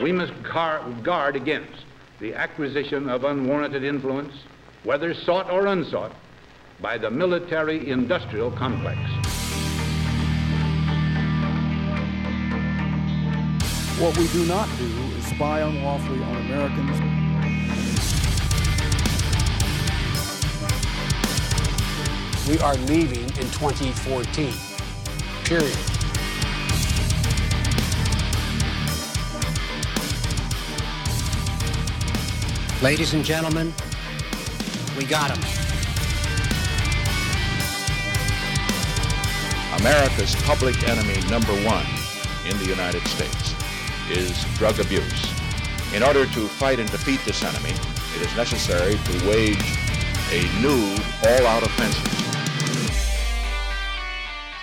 We must guard against the acquisition of unwarranted influence, whether sought or unsought, by the military industrial complex. What we do not do is spy unlawfully on Americans. We are leaving in 2014. Period. Ladies and gentlemen, we got him. America's public enemy number one in the United States is drug abuse. In order to fight and defeat this enemy, it is necessary to wage a new all-out offensive.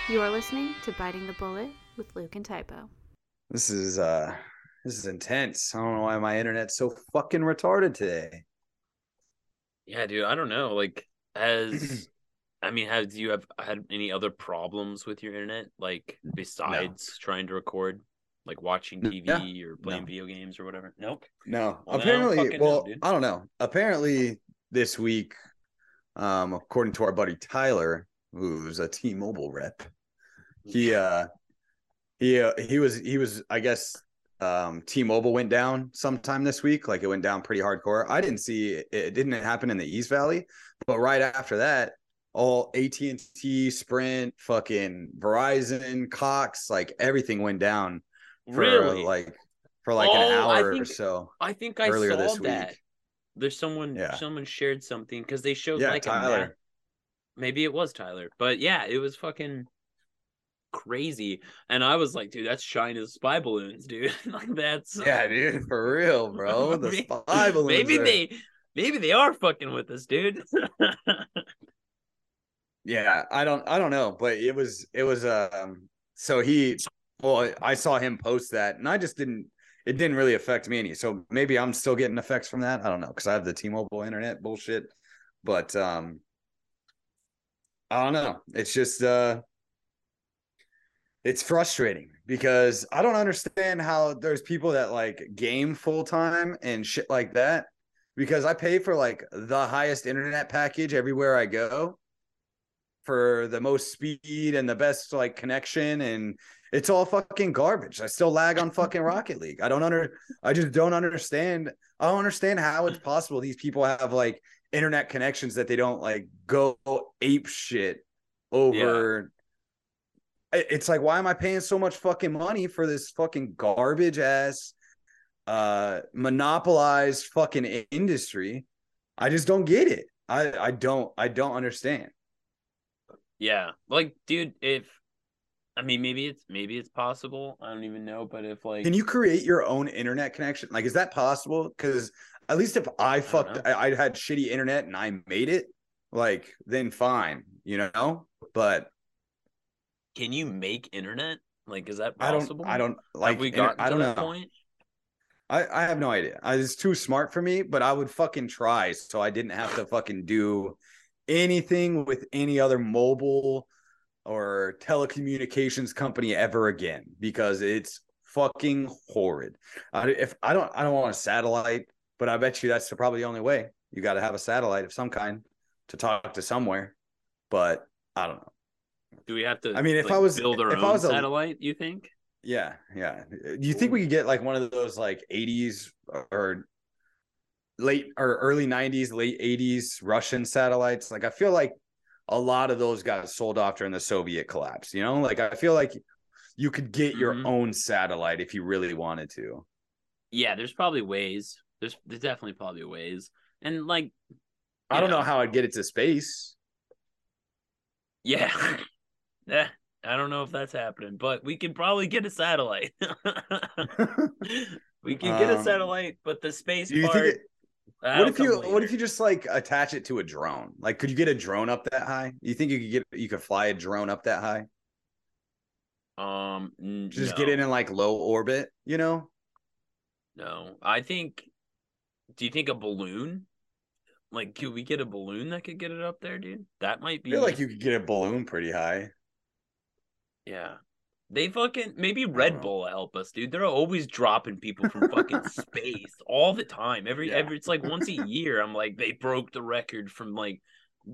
You are listening to Biting the Bullet with Luke and Typo. This is uh this is intense. I don't know why my internet's so fucking retarded today. Yeah, dude, I don't know. Like, as I mean, have you have had any other problems with your internet, like besides no. trying to record, like watching TV yeah. or playing no. video games or whatever? Nope. No. Well, Apparently, well, know, I don't know. Apparently, this week, um, according to our buddy Tyler, who's a T-Mobile rep, he uh, he uh, he was he was I guess um, T-Mobile went down sometime this week. Like it went down pretty hardcore. I didn't see it, it didn't happen in the East Valley, but right after that, all AT and T, Sprint, fucking Verizon, Cox, like everything went down for really? like for like oh, an hour think, or so. I think I earlier saw this that. Week. There's someone yeah. someone shared something because they showed yeah, like Tyler. Maybe it was Tyler, but yeah, it was fucking crazy. And I was like, dude, that's China's spy balloons, dude. like that's yeah, dude, for real, bro. The spy balloons. Maybe are... they maybe they are fucking with us, dude. yeah, I don't I don't know, but it was it was um so he well I saw him post that and I just didn't it didn't really affect me any. So maybe I'm still getting effects from that. I don't know because I have the T-Mobile internet bullshit. But um I don't know. It's just uh it's frustrating because I don't understand how there's people that like game full time and shit like that because I pay for like the highest internet package everywhere I go for the most speed and the best like connection and it's all fucking garbage. I still lag on fucking Rocket League. I don't under I just don't understand. I don't understand how it's possible these people have like internet connections that they don't like go ape shit over it's like why am i paying so much fucking money for this fucking garbage ass uh monopolized fucking industry? I just don't get it. I i don't i don't understand. Yeah like dude if i mean maybe it's maybe it's possible. I don't even know but if like can you create your own internet connection? Like is that possible? Because at least if i fucked I, I had shitty internet and i made it like then fine you know? But can you make internet? Like, is that possible? I don't. I don't like. Have we got. I don't know. Point? I I have no idea. I, it's too smart for me, but I would fucking try, so I didn't have to fucking do anything with any other mobile or telecommunications company ever again because it's fucking horrid. I, if I don't, I don't want a satellite, but I bet you that's probably the only way. You got to have a satellite of some kind to talk to somewhere. But I don't know. Do we have to? I mean, if like, I was build our if own I was a, satellite, you think? Yeah, yeah. Do you think we could get like one of those like '80s or late or early '90s, late '80s Russian satellites? Like, I feel like a lot of those got sold off during the Soviet collapse. You know, like I feel like you could get your mm-hmm. own satellite if you really wanted to. Yeah, there's probably ways. There's there's definitely probably ways, and like I don't know. know how I'd get it to space. Yeah, Yeah, I don't know if that's happening, but we can probably get a satellite. we can get a um, satellite, but the space part. It, what if you later. what if you just like attach it to a drone? Like, could you get a drone up that high? You think you could get you could fly a drone up that high? Um, just no. get it in like low orbit, you know? No, I think. Do you think a balloon? Like, could we get a balloon that could get it up there, dude? That might be. I feel like you could get a balloon pretty high. Yeah. They fucking maybe Red Bull help us, dude. They're always dropping people from fucking space all the time. Every yeah. every it's like once a year. I'm like they broke the record from like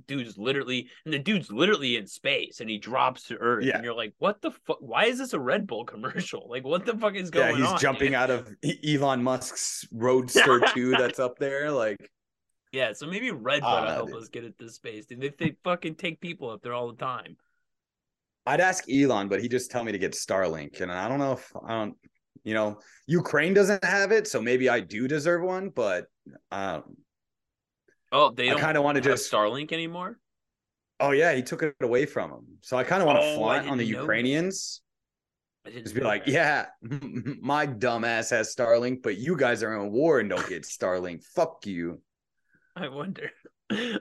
dude's literally and the dude's literally in space and he drops to earth yeah. and you're like what the fuck why is this a red bull commercial like what the fuck is going on yeah he's on, jumping out of elon musk's roadster 2 that's up there like yeah so maybe red bull help us get it to space dude they, they fucking take people up there all the time i'd ask elon but he just tell me to get starlink and i don't know if i don't you know ukraine doesn't have it so maybe i do deserve one but um Oh, they don't kind of want to just Starlink anymore. Oh yeah, he took it away from him. So I kind of want to oh, flaunt on the Ukrainians. Just be like, that. yeah, my dumbass has Starlink, but you guys are in war and don't get Starlink. Fuck you. I wonder. that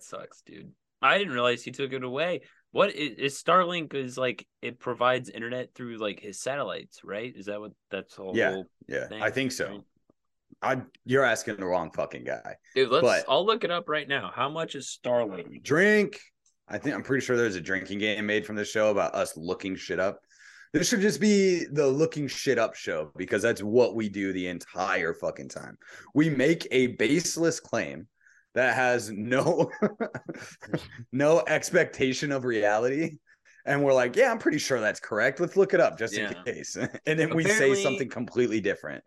sucks, dude. I didn't realize he took it away. What is, is, Starlink? Is like it provides internet through like his satellites, right? Is that what that's all? Yeah, yeah, thing? I think so. I you're asking the wrong fucking guy. Dude, let's but, I'll look it up right now. How much is Starlink? Drink. I think I'm pretty sure there's a drinking game made from the show about us looking shit up. This should just be the looking shit up show because that's what we do the entire fucking time. We make a baseless claim that has no no expectation of reality and we're like, yeah, I'm pretty sure that's correct. Let's look it up just yeah. in case. And then Apparently, we say something completely different.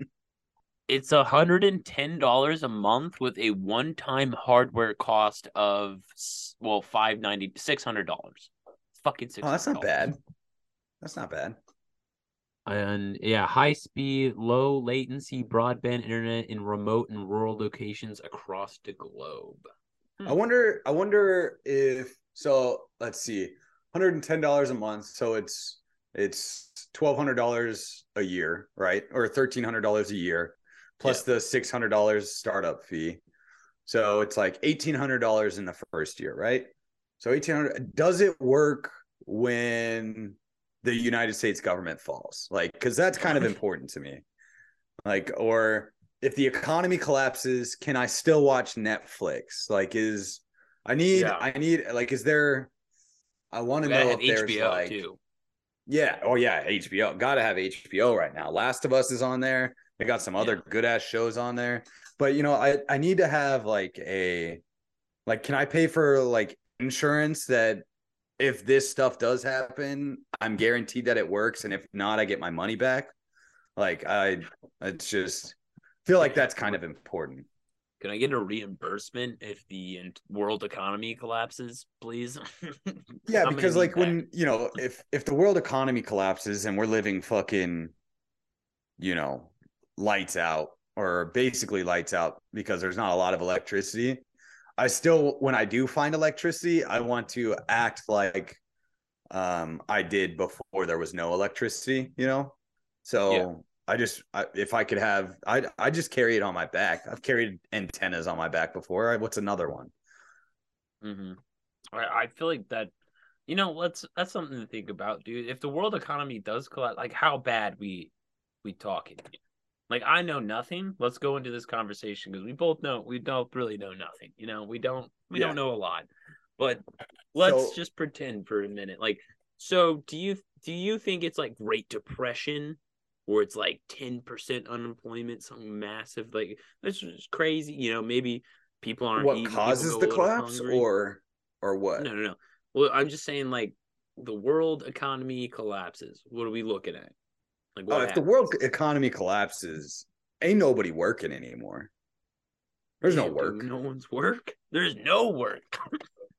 It's a hundred and ten dollars a month with a one-time hardware cost of well five ninety six hundred dollars. Fucking six. Oh, that's not bad. That's not bad. And yeah, high speed, low latency broadband internet in remote and rural locations across the globe. Hmm. I wonder. I wonder if so. Let's see, hundred and ten dollars a month. So it's it's twelve hundred dollars a year, right? Or thirteen hundred dollars a year plus yeah. the six hundred dollars startup fee. So it's like eighteen hundred dollars in the first year, right? So eighteen hundred. Does it work when the United States government falls? Like, because that's kind of important to me. Like, or if the economy collapses, can I still watch Netflix? Like, is I need yeah. I need like is there? I want to know if there's HBO like. Too. Yeah. Oh yeah, HBO. Got to have HBO right now. Last of Us is on there. They got some other yeah. good ass shows on there. But you know, I I need to have like a like can I pay for like insurance that if this stuff does happen, I'm guaranteed that it works and if not I get my money back. Like I it's just feel like that's kind of important. Can I get a reimbursement if the world economy collapses, please? yeah, because like when you know, if if the world economy collapses and we're living fucking, you know, lights out or basically lights out because there's not a lot of electricity. I still, when I do find electricity, I want to act like um, I did before there was no electricity, you know? So yeah. I just, I, if I could have, I, I just carry it on my back. I've carried antennas on my back before. What's another one? Mm-hmm. I, I feel like that, you know, let's, that's something to think about, dude. If the world economy does collapse, like how bad we, we talking, like I know nothing. Let's go into this conversation because we both know we don't really know nothing. You know, we don't we yeah. don't know a lot. But let's so, just pretend for a minute. Like, so do you do you think it's like Great Depression, where it's like ten percent unemployment, something massive? Like this is crazy. You know, maybe people aren't. What causes the collapse, hungry. or or what? No, no, no. Well, I'm just saying, like the world economy collapses. What are we looking at? Like, oh, if the world economy collapses, ain't nobody working anymore. There's no work. No one's work. There's no work.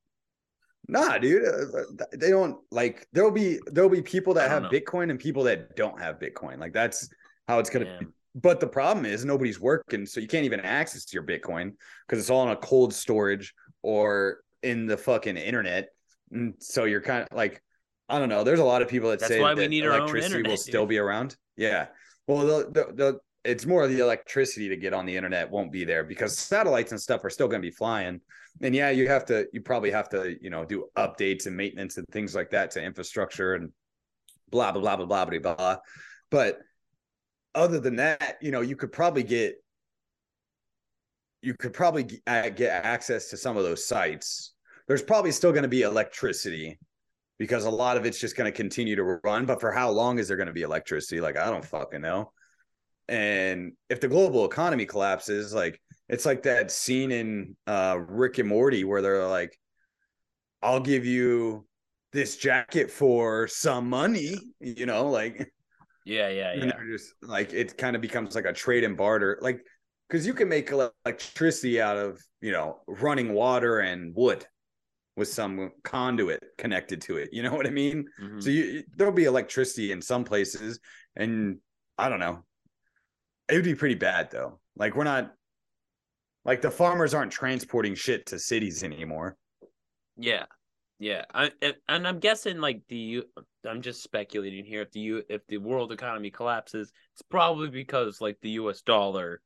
nah, dude. Uh, uh, they don't like. There'll be there'll be people that have know. Bitcoin and people that don't have Bitcoin. Like that's how it's gonna. Yeah. be. But the problem is nobody's working, so you can't even access your Bitcoin because it's all in a cold storage or in the fucking internet. And so you're kind of like I don't know. There's a lot of people that That's say why that we need electricity internet, will dude. still be around. Yeah. Well, the, the, the, it's more the electricity to get on the internet won't be there because satellites and stuff are still going to be flying. And yeah, you have to, you probably have to, you know, do updates and maintenance and things like that to infrastructure and blah, blah, blah, blah, blah, blah, blah. But other than that, you know, you could probably get, you could probably get access to some of those sites. There's probably still going to be electricity because a lot of it's just going to continue to run. But for how long is there going to be electricity? Like, I don't fucking know. And if the global economy collapses, like it's like that scene in uh, Rick and Morty where they're like, I'll give you this jacket for some money, you know, like yeah, yeah, yeah. Just like it kind of becomes like a trade and barter, like because you can make electricity out of you know running water and wood with some conduit connected to it. You know what I mean? Mm-hmm. So you there'll be electricity in some places, and I don't know. It would be pretty bad though. Like we're not like the farmers aren't transporting shit to cities anymore. Yeah. Yeah, I and I'm guessing like the I'm just speculating here if the U, if the world economy collapses, it's probably because like the U.S. dollar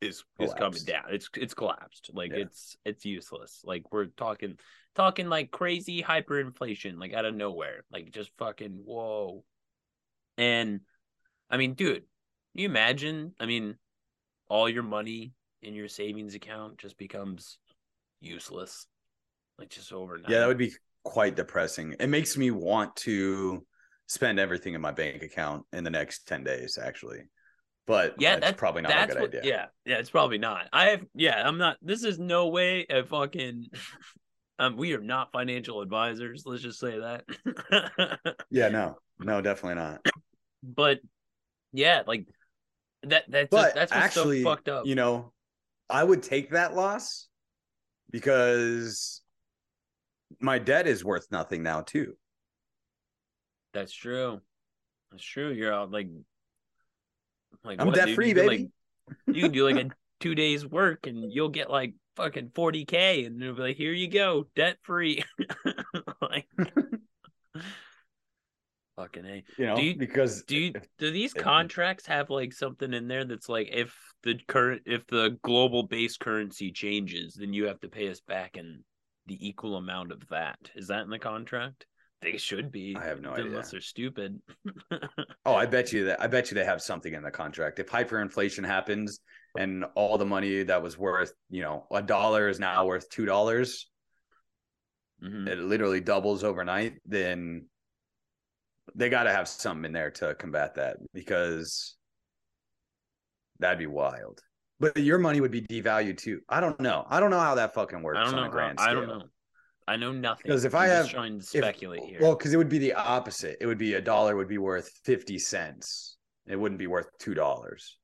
is collapsed. is coming down. It's it's collapsed. Like yeah. it's it's useless. Like we're talking talking like crazy hyperinflation, like out of nowhere, like just fucking whoa. And I mean, dude, you imagine? I mean, all your money in your savings account just becomes useless like just overnight. Yeah, that would be quite depressing. It makes me want to spend everything in my bank account in the next 10 days, actually. But yeah, that's, that's probably not that's a good what, idea. Yeah, yeah, it's probably not. I have, yeah, I'm not, this is no way a fucking, um, we are not financial advisors. Let's just say that. yeah, no, no, definitely not. But yeah, like that, that's, but that's actually so fucked up. You know, I would take that loss because my debt is worth nothing now too. That's true. That's true. You're out like like I'm debt free, baby. Like, you can do like a two days work and you'll get like fucking 40k and they'll be like, here you go, debt free. like fucking a. You know, do you, because do you do these contracts have like something in there that's like if the current if the global base currency changes, then you have to pay us back in the equal amount of that. Is that in the contract? They should be. I have no unless idea. Unless they're stupid. oh, I bet you that. I bet you they have something in the contract. If hyperinflation happens and all the money that was worth, you know, a dollar is now worth two dollars, mm-hmm. it literally doubles overnight. Then they got to have something in there to combat that because that'd be wild. But your money would be devalued too. I don't know. I don't know how that fucking works. I don't know. On grand scale. I don't know. I know nothing. Because if I'm I have trying to speculate if, here. Well, because it would be the opposite. It would be a dollar would be worth fifty cents. It wouldn't be worth two dollars.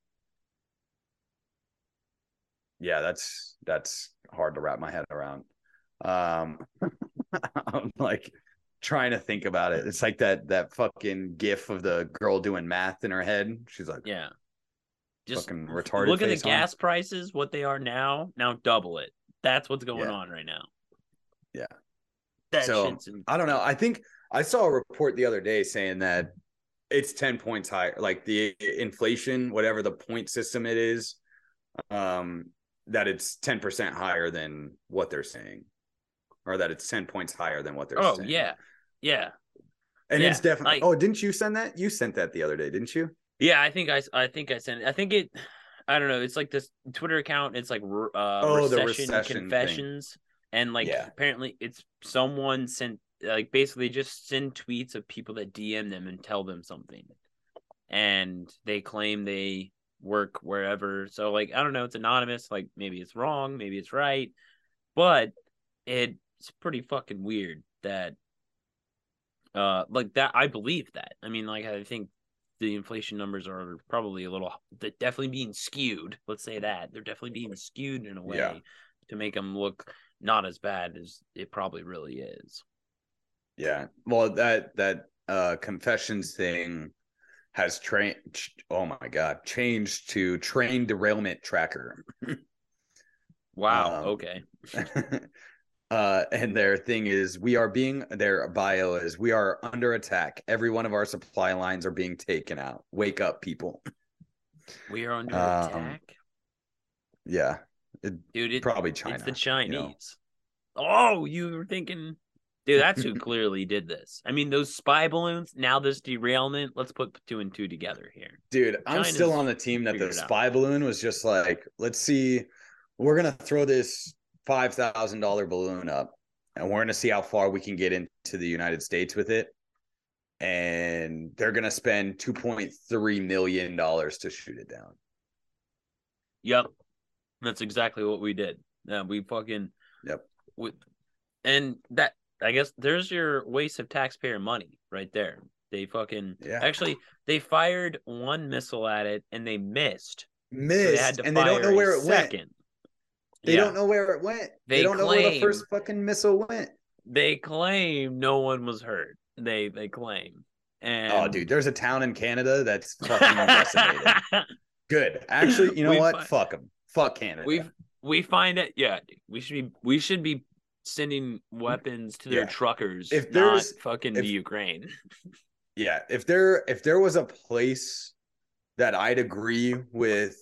Yeah, that's that's hard to wrap my head around. Um, I'm like trying to think about it. It's like that that fucking gif of the girl doing math in her head. She's like, yeah, just fucking retarded. Look at the on. gas prices, what they are now. Now double it. That's what's going yeah. on right now. Yeah. That so I don't know. I think I saw a report the other day saying that it's 10 points higher, like the inflation, whatever the point system it is, um, that it's 10% higher than what they're saying. Or that it's 10 points higher than what they're oh, saying. Oh, yeah. Yeah. And yeah, it's definitely like, oh, didn't you send that? You sent that the other day, didn't you? Yeah, I think I I think I sent it. I think it I don't know. It's like this Twitter account. It's like uh, oh, recession, the recession confessions, thing. and like yeah. apparently it's someone sent like basically just send tweets of people that DM them and tell them something, and they claim they work wherever. So like I don't know. It's anonymous. Like maybe it's wrong, maybe it's right, but it's pretty fucking weird that uh like that. I believe that. I mean, like I think the inflation numbers are probably a little they're definitely being skewed let's say that they're definitely being skewed in a way yeah. to make them look not as bad as it probably really is yeah well that that uh confessions thing has trained oh my god changed to train derailment tracker. Wow um, okay. uh and their thing is we are being their bio is we are under attack. Every one of our supply lines are being taken out. Wake up people. We are under um, attack? yeah. It, dude it, probably china it's the chinese you know? oh you were thinking dude that's who clearly did this i mean those spy balloons now this derailment let's put two and two together here dude i'm still on the team that the spy balloon was just like let's see we're gonna throw this five thousand dollar balloon up. and we're going to see how far we can get into the United States with it. And they're going to spend 2.3 million dollars to shoot it down. Yep. That's exactly what we did. Yeah, we fucking Yep. With and that I guess there's your waste of taxpayer money right there. They fucking yeah. actually they fired one missile at it and they missed. Missed, so they and they don't know where it second. went. They yeah. don't know where it went. They, they don't claim, know where the first fucking missile went. They claim no one was hurt. They they claim. Oh, and oh, dude, there's a town in Canada that's fucking. Good. Actually, you know we what? Find, Fuck them. Fuck Canada. We we find it. Yeah, we should be we should be sending weapons to their yeah. truckers. If there's fucking if, Ukraine. yeah, if there if there was a place that I'd agree with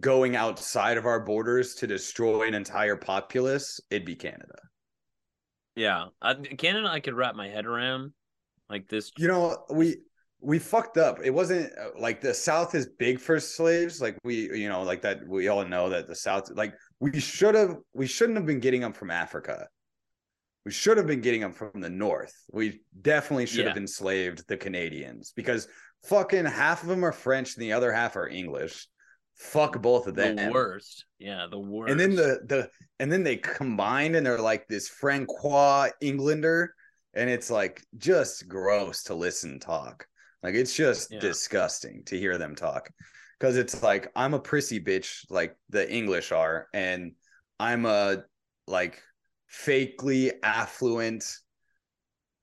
going outside of our borders to destroy an entire populace, it'd be Canada. Yeah, I, Canada, I could wrap my head around like this. You know, we we fucked up. It wasn't uh, like the South is big for slaves. Like we, you know, like that. We all know that the South, like we should have, we shouldn't have been getting them from Africa. We should have been getting them from the North. We definitely should yeah. have enslaved the Canadians because fucking half of them are French and the other half are English. Fuck both of them. The worst. Yeah, the worst. And then the the and then they combined and they're like this Francois Englander, and it's like just gross to listen talk. Like it's just yeah. disgusting to hear them talk. Cause it's like I'm a prissy bitch, like the English are, and I'm a like fakely affluent.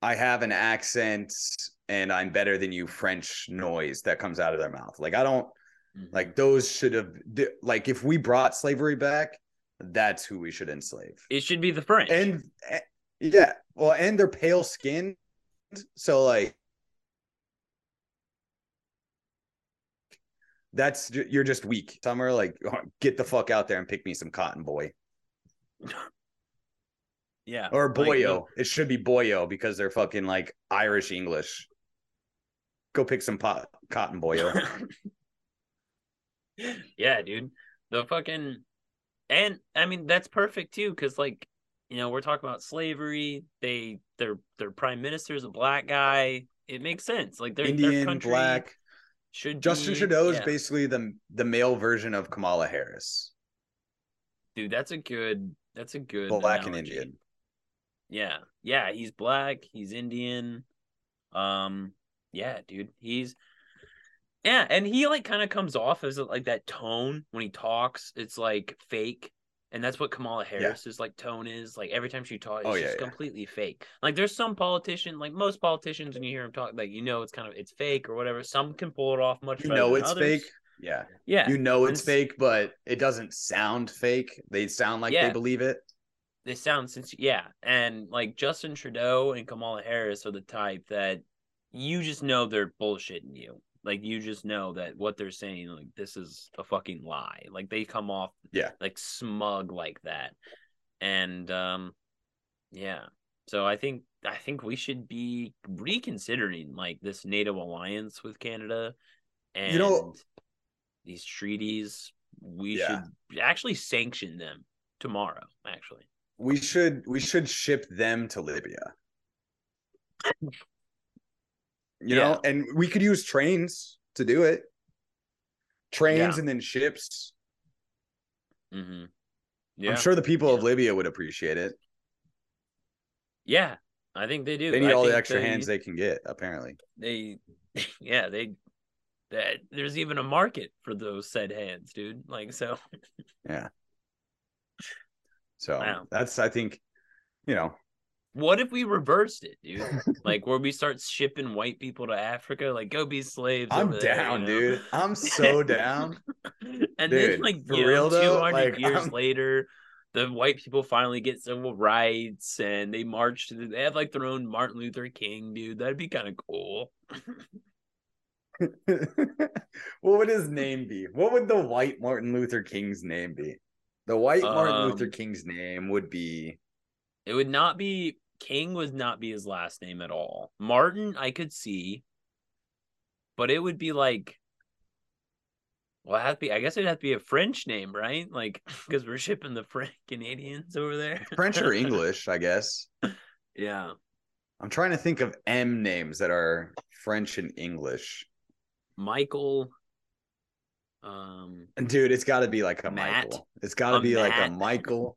I have an accent and I'm better than you French noise that comes out of their mouth. Like I don't mm-hmm. like those should have like if we brought slavery back, that's who we should enslave. It should be the French. And yeah, well, and they're pale skinned. So like that's you're just weak. Summer, like uh, get the fuck out there and pick me some cotton boy. Yeah. Or boyo. Like, it should be boyo because they're fucking like Irish English. Go pick some pot cotton boyo. yeah, dude. The fucking and I mean that's perfect too, because like you know we're talking about slavery. They their their prime minister's a black guy. It makes sense. Like they're Indian their country, black should Justin be, Trudeau is yeah. basically the the male version of Kamala Harris. Dude, that's a good. That's a good black analogy. and Indian. Yeah, yeah, he's black. He's Indian. Um, yeah, dude, he's yeah, and he like kind of comes off as like that tone when he talks. It's like fake, and that's what Kamala Harris's yeah. like tone is. Like every time she talks, oh, it's oh, yeah, just yeah. completely fake. Like there's some politician, like most politicians, when you hear them talk, like you know it's kind of it's fake or whatever. Some can pull it off much. You know it's others. fake. Yeah. Yeah. You know it's and, fake, but it doesn't sound fake. They sound like they believe it. They sound since yeah, and like Justin Trudeau and Kamala Harris are the type that you just know they're bullshitting you. Like you just know that what they're saying, like this is a fucking lie. Like they come off yeah like smug like that. And um yeah. So I think I think we should be reconsidering like this NATO alliance with Canada and you know these treaties. We yeah. should actually sanction them tomorrow, actually. We should we should ship them to Libya you yeah. know, and we could use trains to do it. Trains yeah. and then ships. Mm-hmm. Yeah. I'm sure the people of Libya would appreciate it. Yeah, I think they do. They need I all the extra they, hands they can get. Apparently, they, yeah, they. That there's even a market for those said hands, dude. Like so. yeah. So wow. that's I think, you know, what if we reversed it, dude? like where we start shipping white people to Africa, like go be slaves. I'm down, you know? dude. I'm so down. and dude, then like you know, 200 like, years I'm... later, the white people finally get civil rights and they march to the, they have like their own Martin Luther King, dude. That'd be kind of cool. what would his name be? What would the white Martin Luther King's name be? The white Martin um, Luther King's name would be it would not be King would not be his last name at all. Martin, I could see, but it would be like Well, it has to be. I guess it'd have to be a French name, right? Like because we're shipping the French Canadians over there. French or English, I guess. Yeah. I'm trying to think of M names that are French and English. Michael. Um, dude, it's got to be like a Matt, Michael. It's got to be Matt. like a Michael.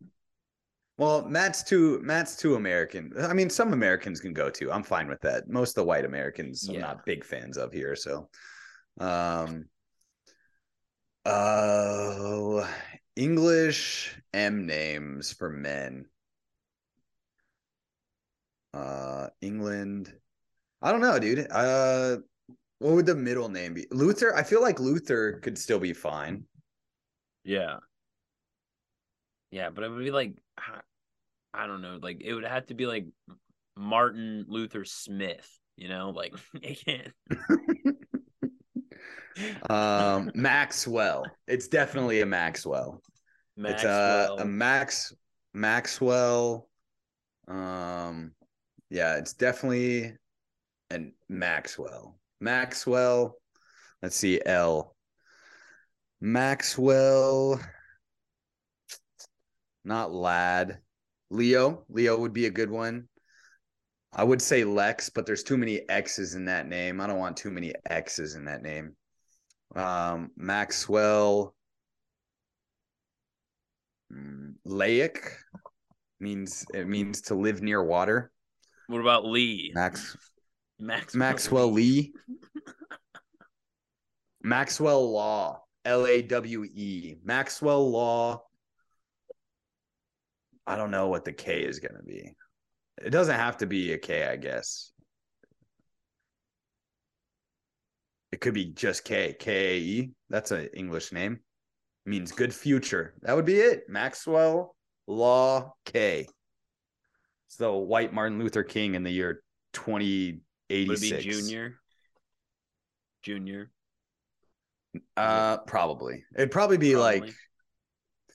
Well, Matt's too Matt's too American. I mean, some Americans can go to. I'm fine with that. Most of the white Americans yeah. I'm not big fans of here. So, um, uh, English M names for men. Uh, England. I don't know, dude. Uh, what would the middle name be? Luther. I feel like Luther could still be fine. Yeah. Yeah, but it would be like I don't know, like it would have to be like Martin Luther Smith, you know, like it can't. um Maxwell. It's definitely a Maxwell. Maxwell. It's a, a Max Maxwell. Um yeah, it's definitely an Maxwell. Maxwell. Let's see, L. Maxwell. Not lad. Leo. Leo would be a good one. I would say Lex, but there's too many X's in that name. I don't want too many X's in that name. Um, Maxwell. Mm, Laic means it means to live near water. What about Lee? Max Max Maxwell Lee. Maxwell Law. L A W E. Maxwell Law I don't know what the K is going to be. It doesn't have to be a K, I guess. It could be just K, K A E. That's an English name. It means good future. That would be it. Maxwell Law K. The white Martin Luther King in the year 2086. Would be junior? Junior? Uh, probably. It'd probably be probably. like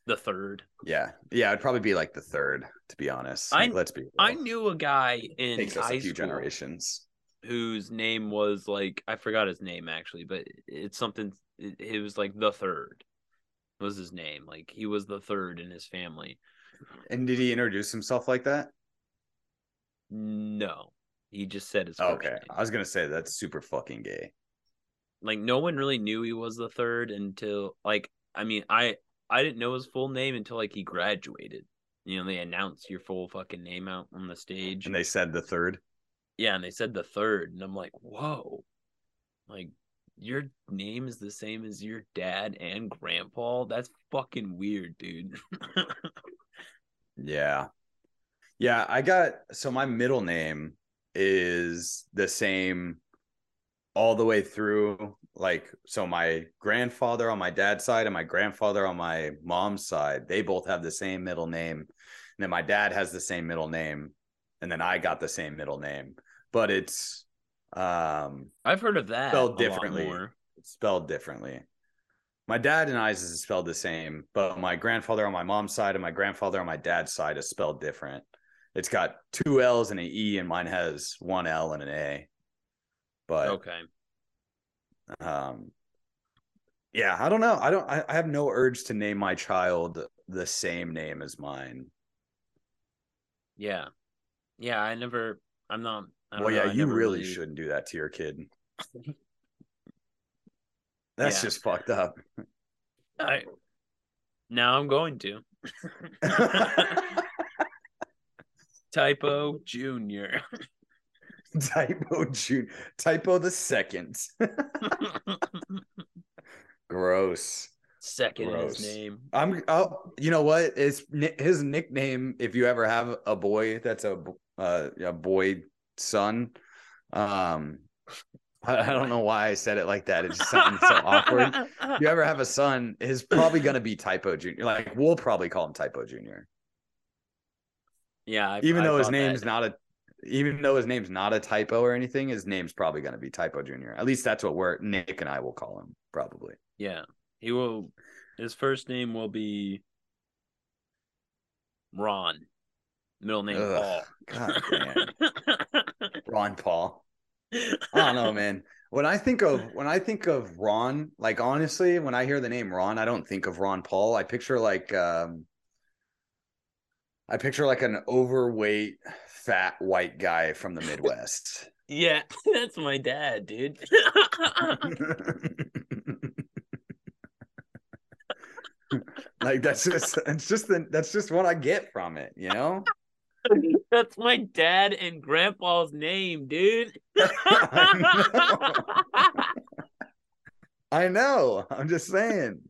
the third. Yeah, yeah, it'd probably be like the third. To be honest, like, I let's be. Real. I knew a guy in Takes high a few generations whose name was like I forgot his name actually, but it's something. It, it was like the third was his name. Like he was the third in his family. And did he introduce himself like that? No, he just said his. okay, name. I was gonna say that's super fucking gay. Like no one really knew he was the third until like I mean I I didn't know his full name until like he graduated. You know, they announced your full fucking name out on the stage. And they said the third. Yeah, and they said the third. And I'm like, whoa. Like, your name is the same as your dad and grandpa? That's fucking weird, dude. yeah. Yeah, I got so my middle name is the same all the way through like so my grandfather on my dad's side and my grandfather on my mom's side they both have the same middle name. And then my dad has the same middle name and then i got the same middle name. But it's um i've heard of that spelled differently. spelled differently. My dad and i's is spelled the same but my grandfather on my mom's side and my grandfather on my dad's side is spelled different. It's got two l's and an e and mine has one l and an a but okay. um yeah i don't know. I don't I, I have no urge to name my child the same name as mine. Yeah. Yeah i never i'm not well yeah you really, really shouldn't do that to your kid. That's yeah. just fucked up. I now i'm going to. Typo junior Typo June. Typo the second. Gross. Second Gross. his name. I'm. Oh, you know what? It's his nickname? If you ever have a boy that's a uh, a boy son, um, I, don't know why I said it like that. It just sounds so awkward. If you ever have a son, is probably gonna be Typo Junior. Like we'll probably call him Typo Junior. Yeah, I, even I though his name's that. not a even though his name's not a typo or anything, his name's probably going to be Typo Junior. At least that's what we're Nick and I will call him, probably. Yeah, he will. His first name will be Ron. Middle name Ugh, Paul. God damn. Ron Paul. I don't know, man. When I think of when I think of Ron, like honestly, when I hear the name Ron, I don't think of Ron Paul. I picture like um I picture like an overweight, fat white guy from the Midwest. yeah, that's my dad, dude. like that's just it's just the, that's just what I get from it, you know? That's my dad and grandpa's name, dude. I, know. I know. I'm just saying.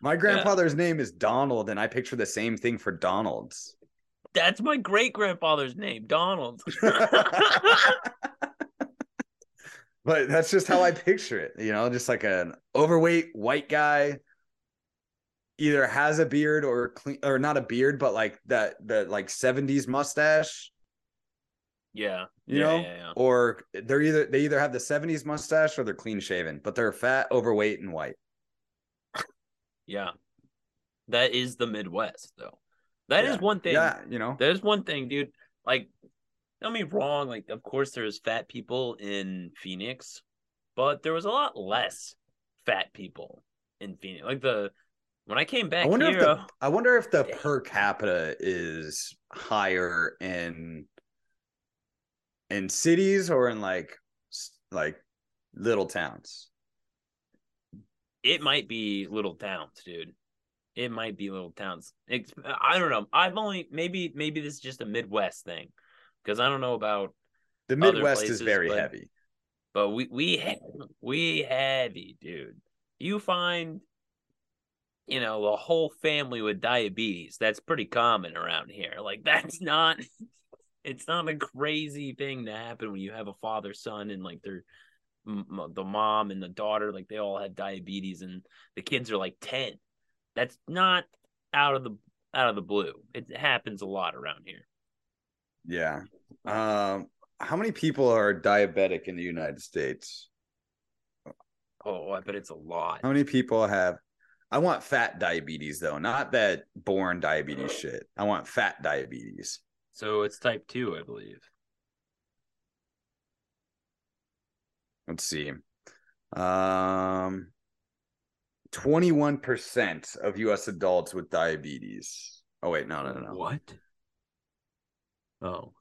My grandfather's yeah. name is Donald, and I picture the same thing for Donald's. That's my great grandfather's name, Donald. but that's just how I picture it, you know, just like an overweight white guy either has a beard or clean or not a beard, but like that the like 70s mustache. Yeah. You yeah, know? Yeah, yeah. Or they're either they either have the 70s mustache or they're clean shaven, but they're fat, overweight, and white. Yeah. That is the Midwest though. That yeah. is one thing. Yeah, you know. There's one thing, dude. Like, don't me wrong. Like, of course, there's fat people in Phoenix, but there was a lot less fat people in Phoenix. Like the when I came back I wonder here, if the, I wonder if the eh. per capita is higher in in cities or in like like little towns. It might be little towns, dude. It might be little towns. It's, I don't know. I've only maybe maybe this is just a Midwest thing because I don't know about the Midwest places, is very but, heavy. But we we we heavy, dude. You find you know, a whole family with diabetes. That's pretty common around here. Like that's not it's not a crazy thing to happen when you have a father son and like they're the mom and the daughter like they all have diabetes and the kids are like 10 that's not out of the out of the blue it happens a lot around here yeah um how many people are diabetic in the united states oh i bet it's a lot how many people have I want fat diabetes though, not that born diabetes shit. I want fat diabetes. So it's type 2, I believe. Let's see. Um 21% of US adults with diabetes. Oh wait, no, no, no, no. What? Oh.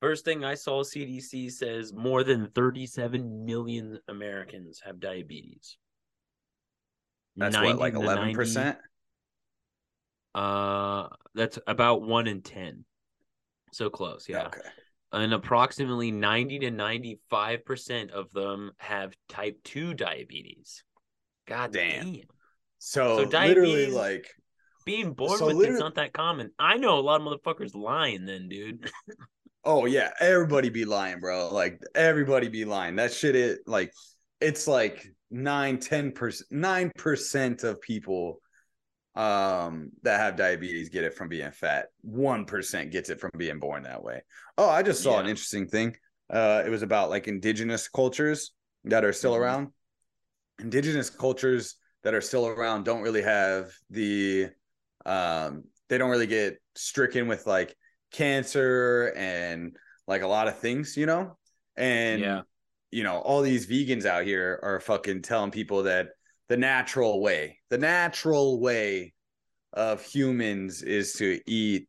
First thing I saw, CDC says more than 37 million Americans have diabetes. That's what, like 11%? Uh, that's about one in 10. So close, yeah. Okay. And approximately 90 to 95% of them have type 2 diabetes. God damn. damn. So, so literally, like, being born so with it's not that common. I know a lot of motherfuckers lying then, dude. Oh yeah, everybody be lying, bro. Like everybody be lying. That shit it like it's like nine, ten percent, nine percent of people um that have diabetes get it from being fat. One percent gets it from being born that way. Oh, I just saw yeah. an interesting thing. Uh it was about like indigenous cultures that are still mm-hmm. around. Indigenous cultures that are still around don't really have the um they don't really get stricken with like cancer and like a lot of things, you know? And yeah. you know, all these vegans out here are fucking telling people that the natural way, the natural way of humans is to eat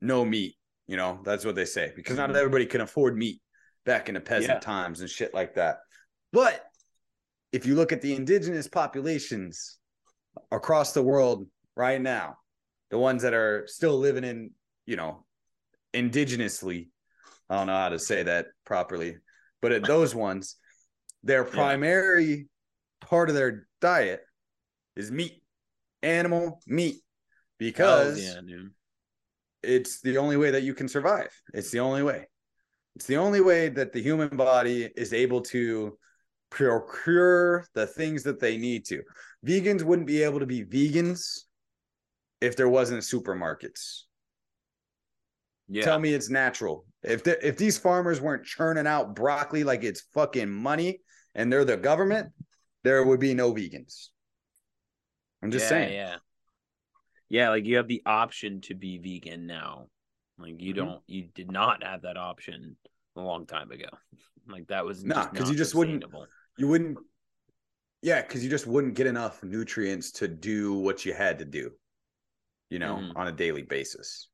no meat, you know? That's what they say because not mm-hmm. everybody can afford meat back in the peasant yeah. times and shit like that. But if you look at the indigenous populations across the world right now, the ones that are still living in you know, indigenously. I don't know how to say that properly, but at those ones, their primary. Part of their diet is meat, animal meat, oh, because oh, yeah, it's the only way that you can survive. It's the only way. It's the only way that the human body is able to procure the things that they need to. Vegans wouldn't be able to be vegans if there wasn't supermarkets. Yeah. Tell me it's natural. If the, if these farmers weren't churning out broccoli like it's fucking money and they're the government, there would be no vegans. I'm just yeah, saying. Yeah. Yeah, like you have the option to be vegan now. Like you mm-hmm. don't, you did not have that option a long time ago. Like that was nah, because you just wouldn't, you wouldn't, yeah, because you just wouldn't get enough nutrients to do what you had to do, you know, mm-hmm. on a daily basis.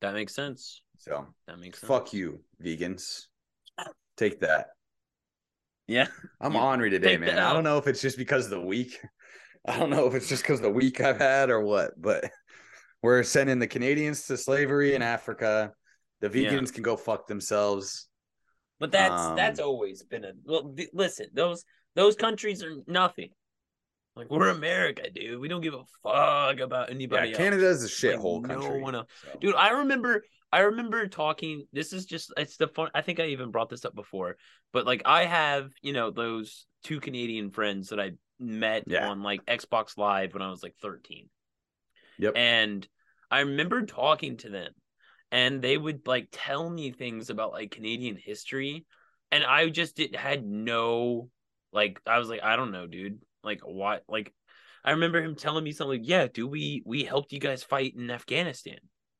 That makes sense. So that makes sense. Fuck you, vegans. Take that. Yeah, I'm ornery today, man. I don't know if it's just because of the week. I don't know if it's just because of the week I've had or what, but we're sending the Canadians to slavery in Africa. The vegans yeah. can go fuck themselves. But that's um, that's always been a well. Listen, those those countries are nothing. Like we're America, dude. We don't give a fuck about anybody. Yeah, Canada's a shithole like, country. No one so. Dude, I remember I remember talking. This is just it's the fun. I think I even brought this up before, but like I have you know those two Canadian friends that I met yeah. on like Xbox Live when I was like thirteen. Yep. And I remember talking to them and they would like tell me things about like Canadian history and I just did had no like I was like I don't know dude like what like I remember him telling me something like yeah dude we we helped you guys fight in Afghanistan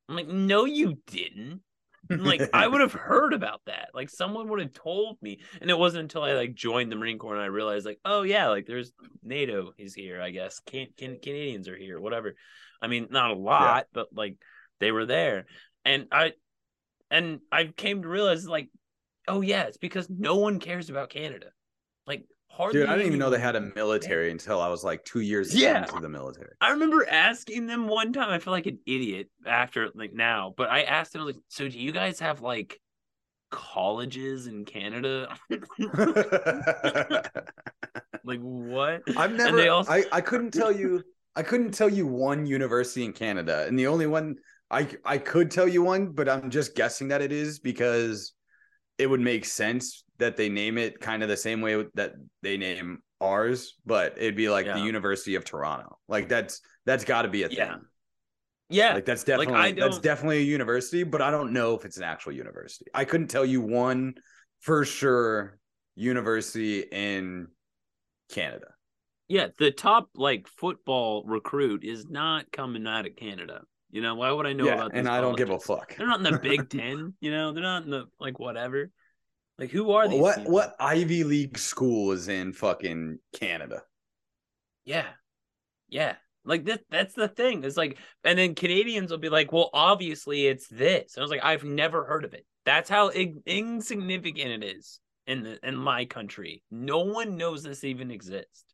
I'm like no you didn't like I would have heard about that. Like someone would have told me. And it wasn't until I like joined the Marine Corps and I realized like, oh yeah, like there's NATO is here, I guess. Can, can Canadians are here, whatever. I mean, not a lot, yeah. but like they were there. And I and I came to realize like, oh yeah, it's because no one cares about Canada. Like hardly Dude, I didn't even know they had a military until I was like two years yeah. into the military. I remember asking them one time, I feel like an idiot after like now, but I asked them like, so do you guys have like colleges in Canada? like what? I've never also... I, I couldn't tell you I couldn't tell you one university in Canada. And the only one I I could tell you one, but I'm just guessing that it is because it would make sense that they name it kind of the same way that they name ours, but it'd be like yeah. the University of Toronto. Like that's that's got to be a thing. Yeah, like that's definitely like that's definitely a university, but I don't know if it's an actual university. I couldn't tell you one for sure university in Canada. Yeah, the top like football recruit is not coming out of Canada. You know, why would I know yeah, about? This? And I don't give a fuck. They're not in the Big Ten. You know, they're not in the like whatever. Like who are these? What people? what Ivy League school is in fucking Canada? Yeah, yeah. Like that. That's the thing. It's like, and then Canadians will be like, "Well, obviously it's this." And I was like, "I've never heard of it." That's how ig- insignificant it is in the in my country. No one knows this even exists.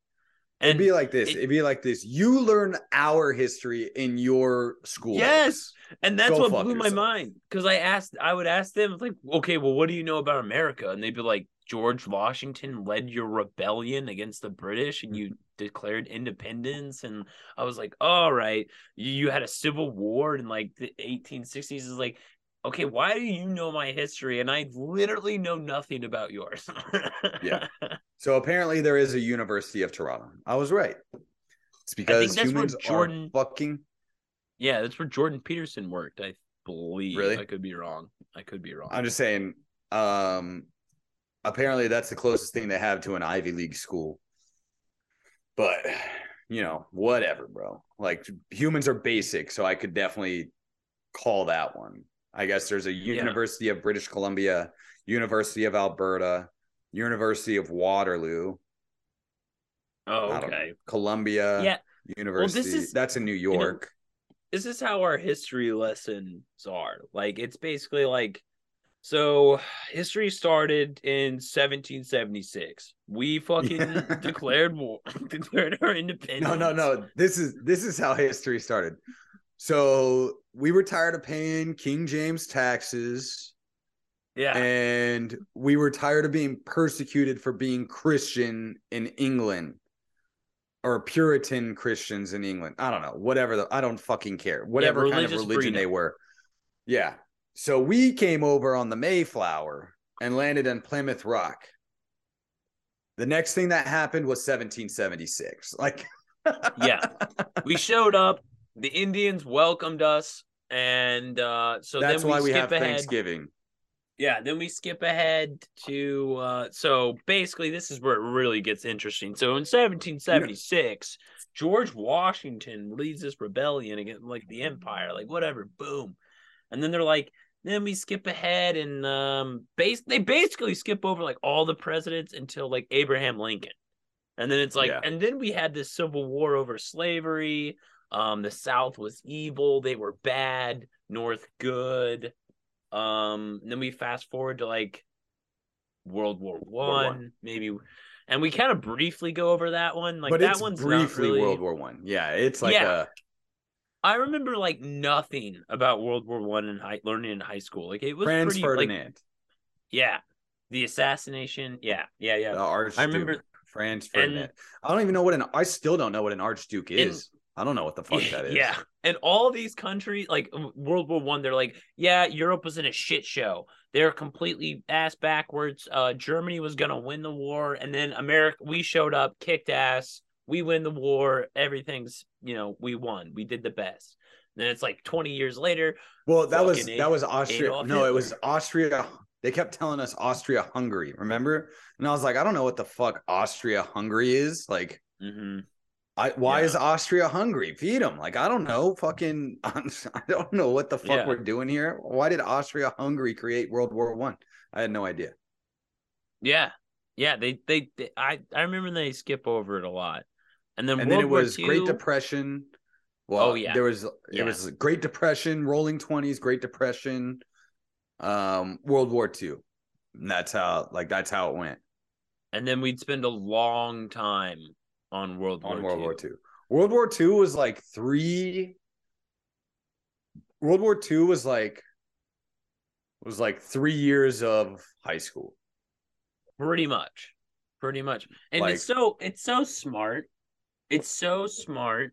And It'd be like this. It, would be like this. You learn our history in your school. Yes. And that's Go what blew yourself. my mind. Because I asked, I would ask them, like, okay, well, what do you know about America? And they'd be like, George Washington led your rebellion against the British and you declared independence. And I was like, all right, you had a civil war in like the 1860s. Is like, okay, why do you know my history and I literally know nothing about yours? yeah. So apparently there is a University of Toronto. I was right. It's because humans Jordan, are fucking. Yeah, that's where Jordan Peterson worked. I believe. Really? I could be wrong. I could be wrong. I'm just saying. Um, apparently that's the closest thing they have to an Ivy League school. But you know, whatever, bro. Like humans are basic, so I could definitely call that one. I guess there's a University yeah. of British Columbia, University of Alberta, University of Waterloo. Oh, okay. Columbia yeah. University. Well, this is, That's in New York. This is how our history lessons are. Like it's basically like so history started in 1776. We fucking yeah. declared war, declared our independence. No, no, no. This is this is how history started. So we were tired of paying King James taxes. Yeah. And we were tired of being persecuted for being Christian in England or Puritan Christians in England. I don't know. Whatever. The, I don't fucking care. Whatever yeah, kind of religion freedom. they were. Yeah. So we came over on the Mayflower and landed in Plymouth Rock. The next thing that happened was 1776. Like, yeah, we showed up the Indians welcomed us, and uh, so that's then we why we have ahead. Thanksgiving. Yeah, then we skip ahead to uh, so basically this is where it really gets interesting. So in 1776, yeah. George Washington leads this rebellion against like the empire, like whatever, boom. And then they're like, then we skip ahead and um base they basically skip over like all the presidents until like Abraham Lincoln. And then it's like yeah. and then we had this civil war over slavery. Um the South was evil, they were bad, North good. Um then we fast forward to like World War One, maybe and we kind of briefly go over that one. Like but that one's briefly really... World War One. Yeah, it's like yeah. a I remember like nothing about World War One and high learning in high school. Like it was Franz pretty Ferdinand. Like, yeah, the assassination. Yeah, yeah, yeah. The Archduke. I remember Franz Ferdinand. And, I don't even know what an. I still don't know what an Archduke is. And, I don't know what the fuck that is. Yeah, and all these countries, like World War One, they're like, yeah, Europe was in a shit show. They're completely ass backwards. Uh, Germany was gonna win the war, and then America, we showed up, kicked ass we win the war, everything's you know we won, we did the best. then it's like 20 years later. Well, that was that was Austria. No, Hitler. it was Austria. They kept telling us Austria Hungary, remember? And I was like, I don't know what the fuck Austria Hungary is. Like, mm-hmm. I why yeah. is Austria hungry? Feed them. Like, I don't know. Fucking, I don't know what the fuck yeah. we're doing here. Why did Austria Hungary create World War One? I? I had no idea. Yeah, yeah. They, they, they I I remember they skip over it a lot. And then and World then it War was II... Great Depression. Well, oh yeah, there was yeah. it was Great Depression, Rolling Twenties, Great Depression, um, World War Two. And that's how like that's how it went. And then we'd spend a long time on World on War World II. War Two. World War Two was like three. World War Two was like was like three years of high school. Pretty much. Pretty much. And like, it's so it's so smart it's so smart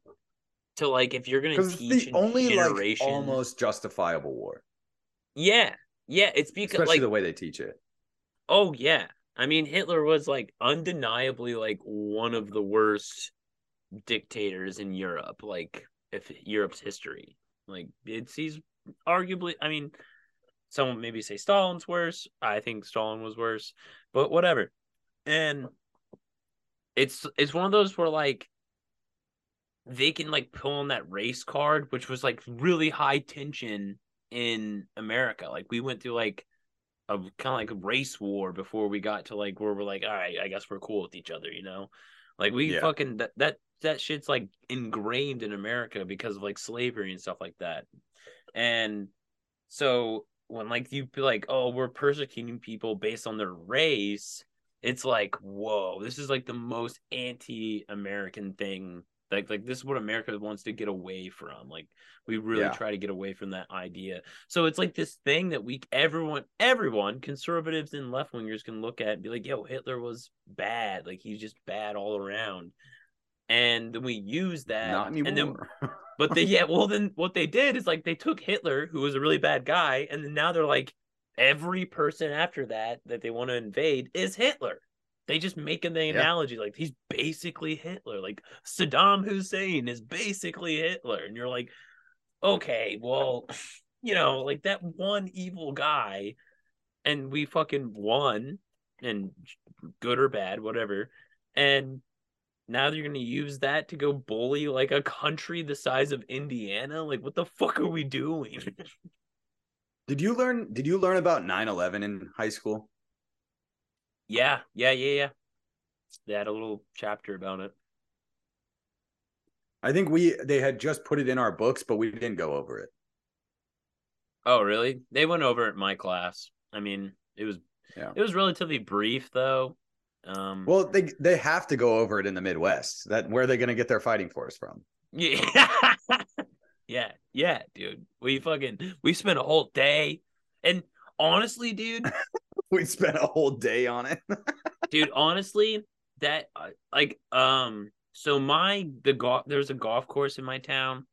to like if you're gonna teach the only generation... like almost justifiable war. Yeah, yeah, it's because especially like the way they teach it. Oh yeah, I mean Hitler was like undeniably like one of the worst dictators in Europe, like if Europe's history. Like it's he's arguably. I mean, someone maybe say Stalin's worse. I think Stalin was worse, but whatever. And it's it's one of those where like they can like pull on that race card, which was like really high tension in America. Like we went through like a kind of like a race war before we got to like where we're like, all right, I guess we're cool with each other, you know? Like we yeah. fucking that that that shit's like ingrained in America because of like slavery and stuff like that. And so when like you be like, oh, we're persecuting people based on their race, it's like, whoa, this is like the most anti-American thing like like this is what America wants to get away from. Like we really yeah. try to get away from that idea. So it's like this thing that we everyone everyone conservatives and left wingers can look at and be like, "Yo, Hitler was bad. Like he's just bad all around." And then we use that. Not anymore. And then, but they yeah, well then what they did is like they took Hitler, who was a really bad guy, and then now they're like every person after that that they want to invade is Hitler. They just making the analogy yeah. like he's basically Hitler. Like Saddam Hussein is basically Hitler. And you're like, okay, well, you know, like that one evil guy, and we fucking won, and good or bad, whatever. And now you're gonna use that to go bully like a country the size of Indiana? Like, what the fuck are we doing? did you learn did you learn about 9-11 in high school? Yeah, yeah, yeah, yeah. They had a little chapter about it. I think we they had just put it in our books, but we didn't go over it. Oh, really? They went over it in my class. I mean, it was yeah. it was relatively brief though. Um Well, they they have to go over it in the Midwest. That where are they going to get their fighting force from? Yeah. yeah, yeah, dude. We fucking we spent a whole day and honestly, dude, we spent a whole day on it. Dude, honestly, that uh, like um so my the golf there's a golf course in my town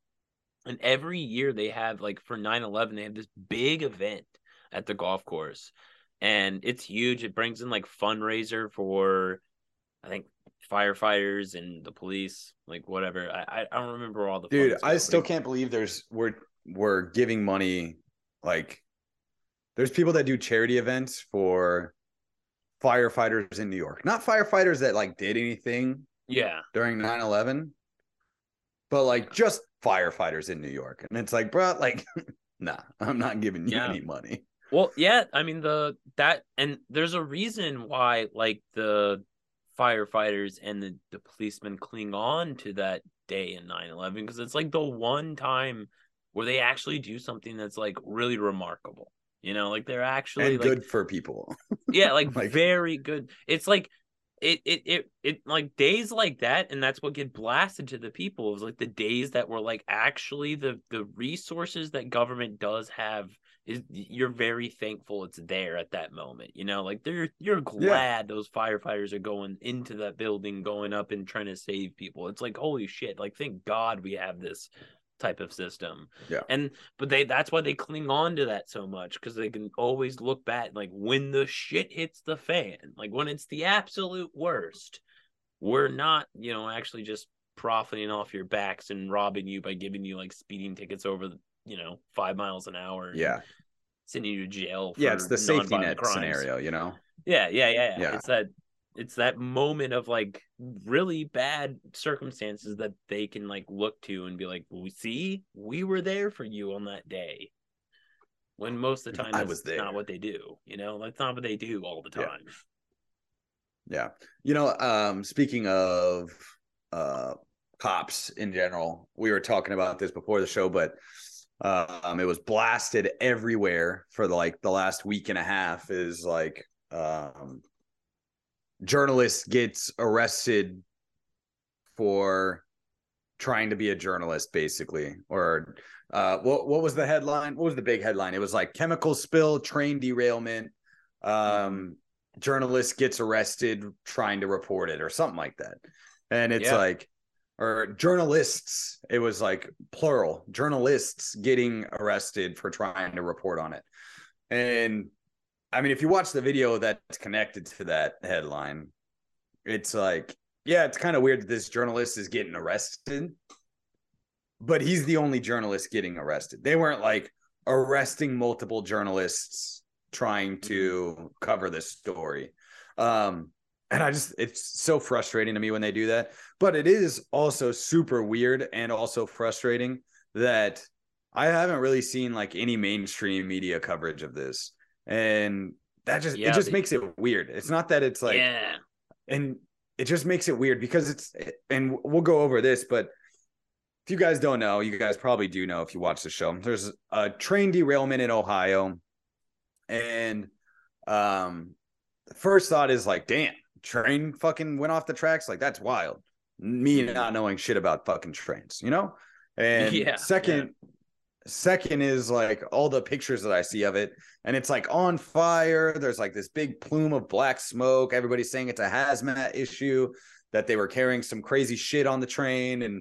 and every year they have like for 9/11 they have this big event at the golf course and it's huge. It brings in like fundraiser for I think firefighters and the police, like whatever. I I don't remember all the dude. I still can't believe there's we're we're giving money like there's people that do charity events for firefighters in New York. Not firefighters that like did anything yeah during 9/11, but like just firefighters in New York. And it's like, bro, like nah, I'm not giving you yeah. any money. Well, yeah, I mean the that and there's a reason why like the firefighters and the, the policemen cling on to that day in 9-11 because it's like the one time where they actually do something that's like really remarkable you know like they're actually like, good for people. Yeah like, like very good. It's like it it it it like days like that and that's what get blasted to the people is like the days that were like actually the the resources that government does have is you're very thankful it's there at that moment you know like they're you're glad yeah. those firefighters are going into that building going up and trying to save people. It's like holy shit like thank god we have this type of system. Yeah. And but they that's why they cling on to that so much because they can always look back like when the shit hits the fan, like when it's the absolute worst, we're not, you know, actually just profiting off your backs and robbing you by giving you like speeding tickets over the, you know, five miles an hour. Yeah. Sending you to jail. yeah, it's the safety net crimes. scenario, you know. Yeah, yeah, yeah, yeah. It's that it's that moment of like really bad circumstances that they can like look to and be like, "We see, we were there for you on that day." When most of the time, I was there. not what they do. You know, that's not what they do all the time. Yeah. yeah. You know, um, speaking of uh cops in general, we were talking about this before the show, but um, it was blasted everywhere for the, like the last week and a half. Is like um journalist gets arrested for trying to be a journalist basically or uh what what was the headline? What was the big headline? It was like chemical spill train derailment um journalist gets arrested trying to report it or something like that. And it's yeah. like or journalists it was like plural journalists getting arrested for trying to report on it. And I mean, if you watch the video that's connected to that headline, it's like, yeah, it's kind of weird that this journalist is getting arrested, but he's the only journalist getting arrested. They weren't like arresting multiple journalists trying to mm-hmm. cover this story. Um, and I just, it's so frustrating to me when they do that. But it is also super weird and also frustrating that I haven't really seen like any mainstream media coverage of this and that just yeah, it just they, makes it weird. It's not that it's like yeah, and it just makes it weird because it's and we'll go over this, but if you guys don't know, you guys probably do know if you watch the show. There's a train derailment in Ohio, and um, the first thought is like, damn, train fucking went off the tracks. Like that's wild. Me not knowing shit about fucking trains, you know. And yeah, second, yeah. Second is like all the pictures that I see of it, and it's like on fire. There's like this big plume of black smoke. Everybody's saying it's a hazmat issue, that they were carrying some crazy shit on the train, and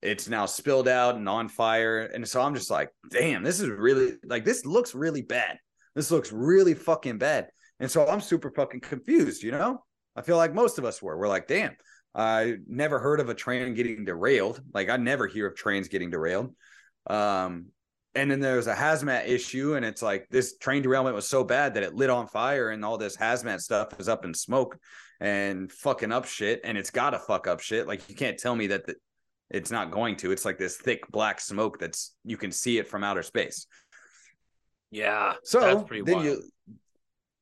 it's now spilled out and on fire. And so I'm just like, damn, this is really like this looks really bad. This looks really fucking bad. And so I'm super fucking confused, you know? I feel like most of us were. We're like, damn, I never heard of a train getting derailed. Like I never hear of trains getting derailed. Um, and then there's a hazmat issue and it's like this train derailment was so bad that it lit on fire and all this hazmat stuff is up in smoke and fucking up shit and it's gotta fuck up shit like you can't tell me that the, it's not going to it's like this thick black smoke that's you can see it from outer space yeah so then wild. you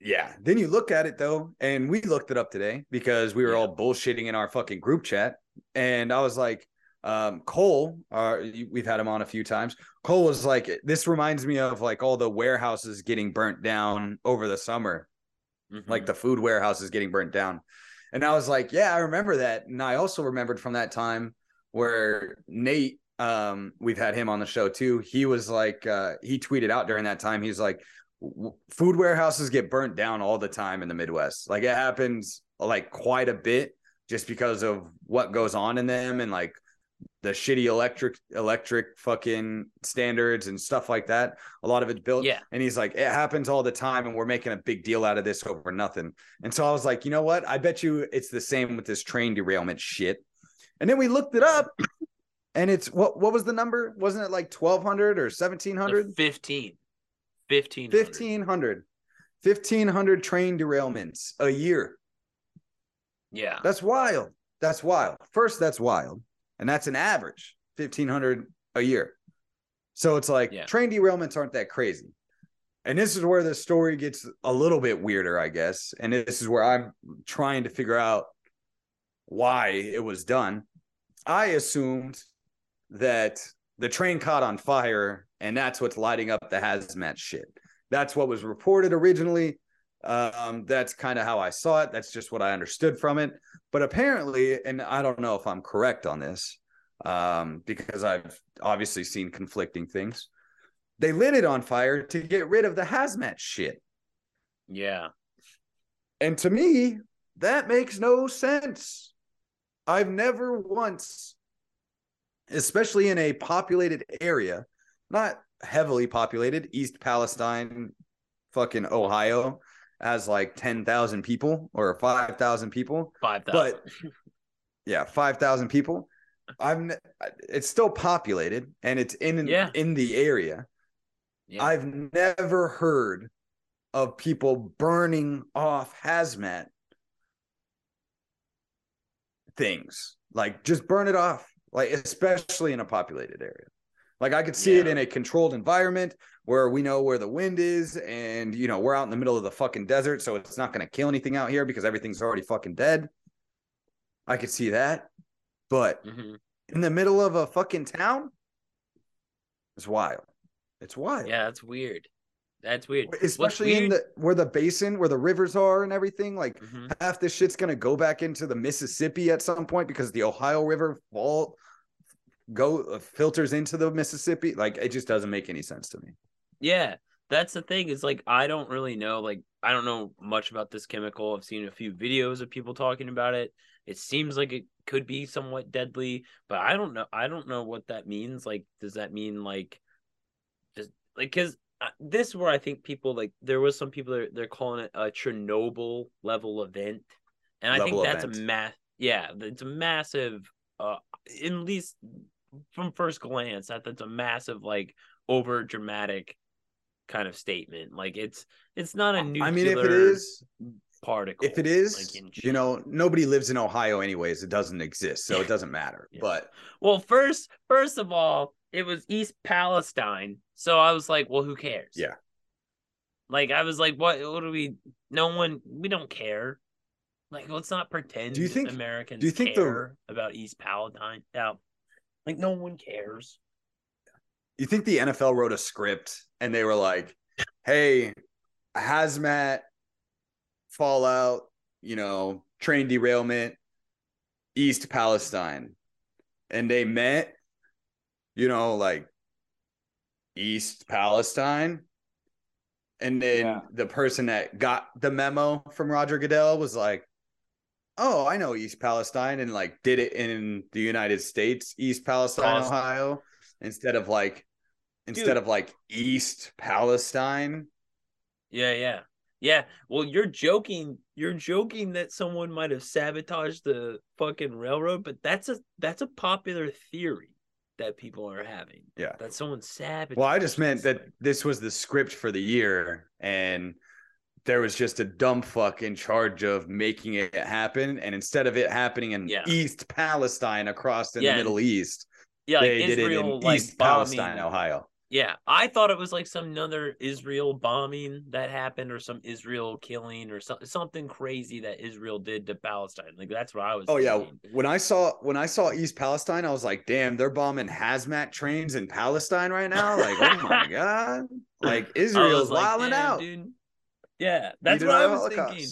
yeah then you look at it though and we looked it up today because we were yeah. all bullshitting in our fucking group chat and i was like um, Cole, uh, we've had him on a few times. Cole was like, this reminds me of like all the warehouses getting burnt down over the summer, mm-hmm. like the food warehouses getting burnt down. And I was like, yeah, I remember that. And I also remembered from that time where Nate, um, we've had him on the show too. He was like, uh, he tweeted out during that time, he's like, food warehouses get burnt down all the time in the Midwest. Like it happens like quite a bit just because of what goes on in them and like the shitty electric electric fucking standards and stuff like that. A lot of it's built. Yeah. And he's like, it happens all the time, and we're making a big deal out of this over nothing. And so I was like, you know what? I bet you it's the same with this train derailment shit. And then we looked it up, and it's what what was the number? Wasn't it like twelve hundred or seventeen hundred? Fifteen. Fifteen. Fifteen hundred. Fifteen hundred train derailments a year. Yeah. That's wild. That's wild. First, that's wild and that's an average 1500 a year So it's like yeah. train derailments aren't that crazy. And this is where the story gets a little bit weirder, I guess. And this is where I'm trying to figure out why it was done. I assumed that the train caught on fire and that's what's lighting up the hazmat shit. That's what was reported originally. Um, that's kind of how I saw it. That's just what I understood from it. But apparently, and I don't know if I'm correct on this, um, because I've obviously seen conflicting things. They lit it on fire to get rid of the hazmat shit. Yeah. And to me, that makes no sense. I've never once, especially in a populated area, not heavily populated, East Palestine, fucking Ohio, as like 10,000 people or 5,000 people. 5,000. But yeah, 5,000 people. I'm it's still populated and it's in yeah. in the area. Yeah. I've never heard of people burning off hazmat things. Like just burn it off. Like especially in a populated area. Like I could see yeah. it in a controlled environment where we know where the wind is and you know, we're out in the middle of the fucking desert, so it's not going to kill anything out here because everything's already fucking dead. I could see that. But mm-hmm. in the middle of a fucking town, it's wild. It's wild. Yeah, that's weird. That's weird. Especially weird? in the where the basin, where the rivers are and everything. Like mm-hmm. half this shit's gonna go back into the Mississippi at some point because the Ohio River fall go uh, filters into the Mississippi. Like it just doesn't make any sense to me. Yeah, that's the thing. Is like I don't really know. Like I don't know much about this chemical. I've seen a few videos of people talking about it. It seems like it could be somewhat deadly, but I don't know. I don't know what that means. Like, does that mean like, just like because uh, this is where I think people like there was some people that they're calling it a Chernobyl level event, and level I think that's event. a mass. Yeah, it's a massive. Uh, at least from first glance, that that's a massive like over dramatic kind of statement. Like it's it's not a nuclear. I mean, if it is particle, if it is, like you know, nobody lives in Ohio anyways. It doesn't exist, so it doesn't matter. yeah. But well, first, first of all, it was East Palestine, so I was like, well, who cares? Yeah. Like I was like, what? What do we? No one. We don't care. Like, let's not pretend. Do you think Americans? Do you think care the... about East Palestine? Yeah. Like no one cares. You think the NFL wrote a script and they were like, "Hey, hazmat, fallout, you know, train derailment, East Palestine," and they met, you know, like East Palestine. And then yeah. the person that got the memo from Roger Goodell was like, oh, I know East Palestine, and like did it in the United States, East Palestine, awesome. Ohio, instead of like instead Dude. of like East Palestine. Yeah, yeah. Yeah. Well, you're joking. You're joking that someone might have sabotaged the fucking railroad, but that's a that's a popular theory that people are having. Yeah. That someone sabotaged. Well, I just meant that this was the script for the year and there was just a dumb fuck in charge of making it happen. And instead of it happening in yeah. East Palestine across in yeah. the Middle East, yeah, they Israel, did it in like, East Palestine, Ohio. Yeah, I thought it was like some other Israel bombing that happened, or some Israel killing, or some, something crazy that Israel did to Palestine. Like that's what I was. Oh thinking. yeah, when I saw when I saw East Palestine, I was like, "Damn, they're bombing hazmat trains in Palestine right now!" Like, oh my god, like Israel's like, wilding out, dude. Yeah, that's what I was Holocaust. thinking.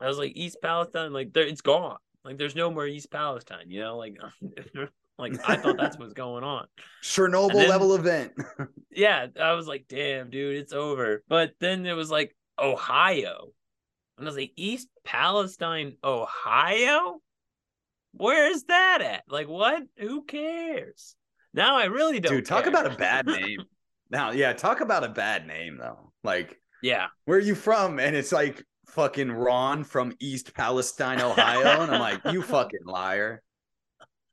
I was like East Palestine, like there, it's gone. Like there's no more East Palestine. You know, like like I thought that's what's going on. Chernobyl then, level event. yeah, I was like, damn, dude, it's over. But then it was like Ohio, and I was like, East Palestine, Ohio. Where is that at? Like, what? Who cares? Now I really don't. Dude, talk care. about a bad name. now, yeah, talk about a bad name though. Like, yeah. Where are you from? And it's like fucking Ron from East Palestine, Ohio. and I'm like, you fucking liar.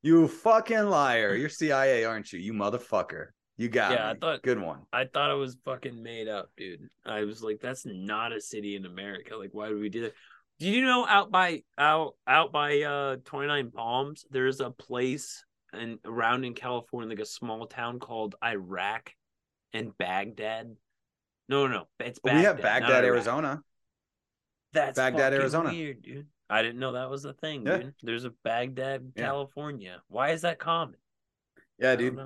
You fucking liar. You're CIA, aren't you? You motherfucker. You got yeah, me. I thought good one. I thought it was fucking made up, dude. I was like, that's not a city in America. Like, why would we do that? Do you know out by out out by uh 29 Palms, there's a place and around in California, like a small town called Iraq and Baghdad. No, no, no. it's Baghdad. We have Baghdad, Arizona. That's Baghdad, Arizona. Weird, dude. I didn't know that was a thing, yeah. dude. There's a Baghdad, yeah. California. Why is that common? Yeah, dude.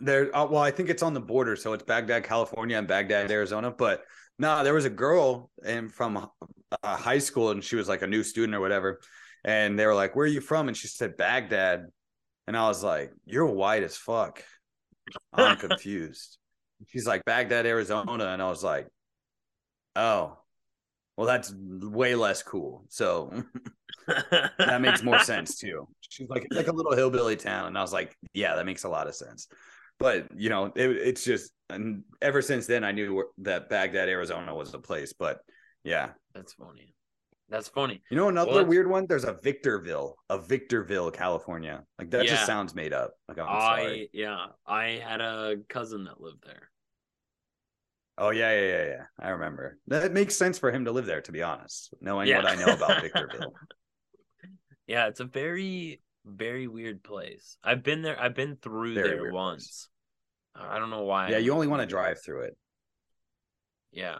There, uh, well, I think it's on the border, so it's Baghdad, California, and Baghdad, Arizona. But no, there was a girl and from uh, high school, and she was like a new student or whatever. And they were like, "Where are you from?" And she said, "Baghdad." And I was like, "You're white as fuck." I'm confused. She's like, "Baghdad, Arizona," and I was like, "Oh, well, that's way less cool." So that makes more sense too. She's like, like a little hillbilly town, and I was like, "Yeah, that makes a lot of sense." But you know, it, it's just, and ever since then, I knew that Baghdad, Arizona, was the place. But yeah, that's funny. That's funny. You know another well, weird one? There's a Victorville, a Victorville, California. Like that yeah. just sounds made up. Like I'm I sorry. yeah, I had a cousin that lived there. Oh yeah, yeah, yeah, yeah. I remember. That makes sense for him to live there, to be honest, knowing yeah. what I know about Victorville. yeah, it's a very, very weird place. I've been there. I've been through very there once. Place. I don't know why. Yeah, you only want to drive through it. Yeah,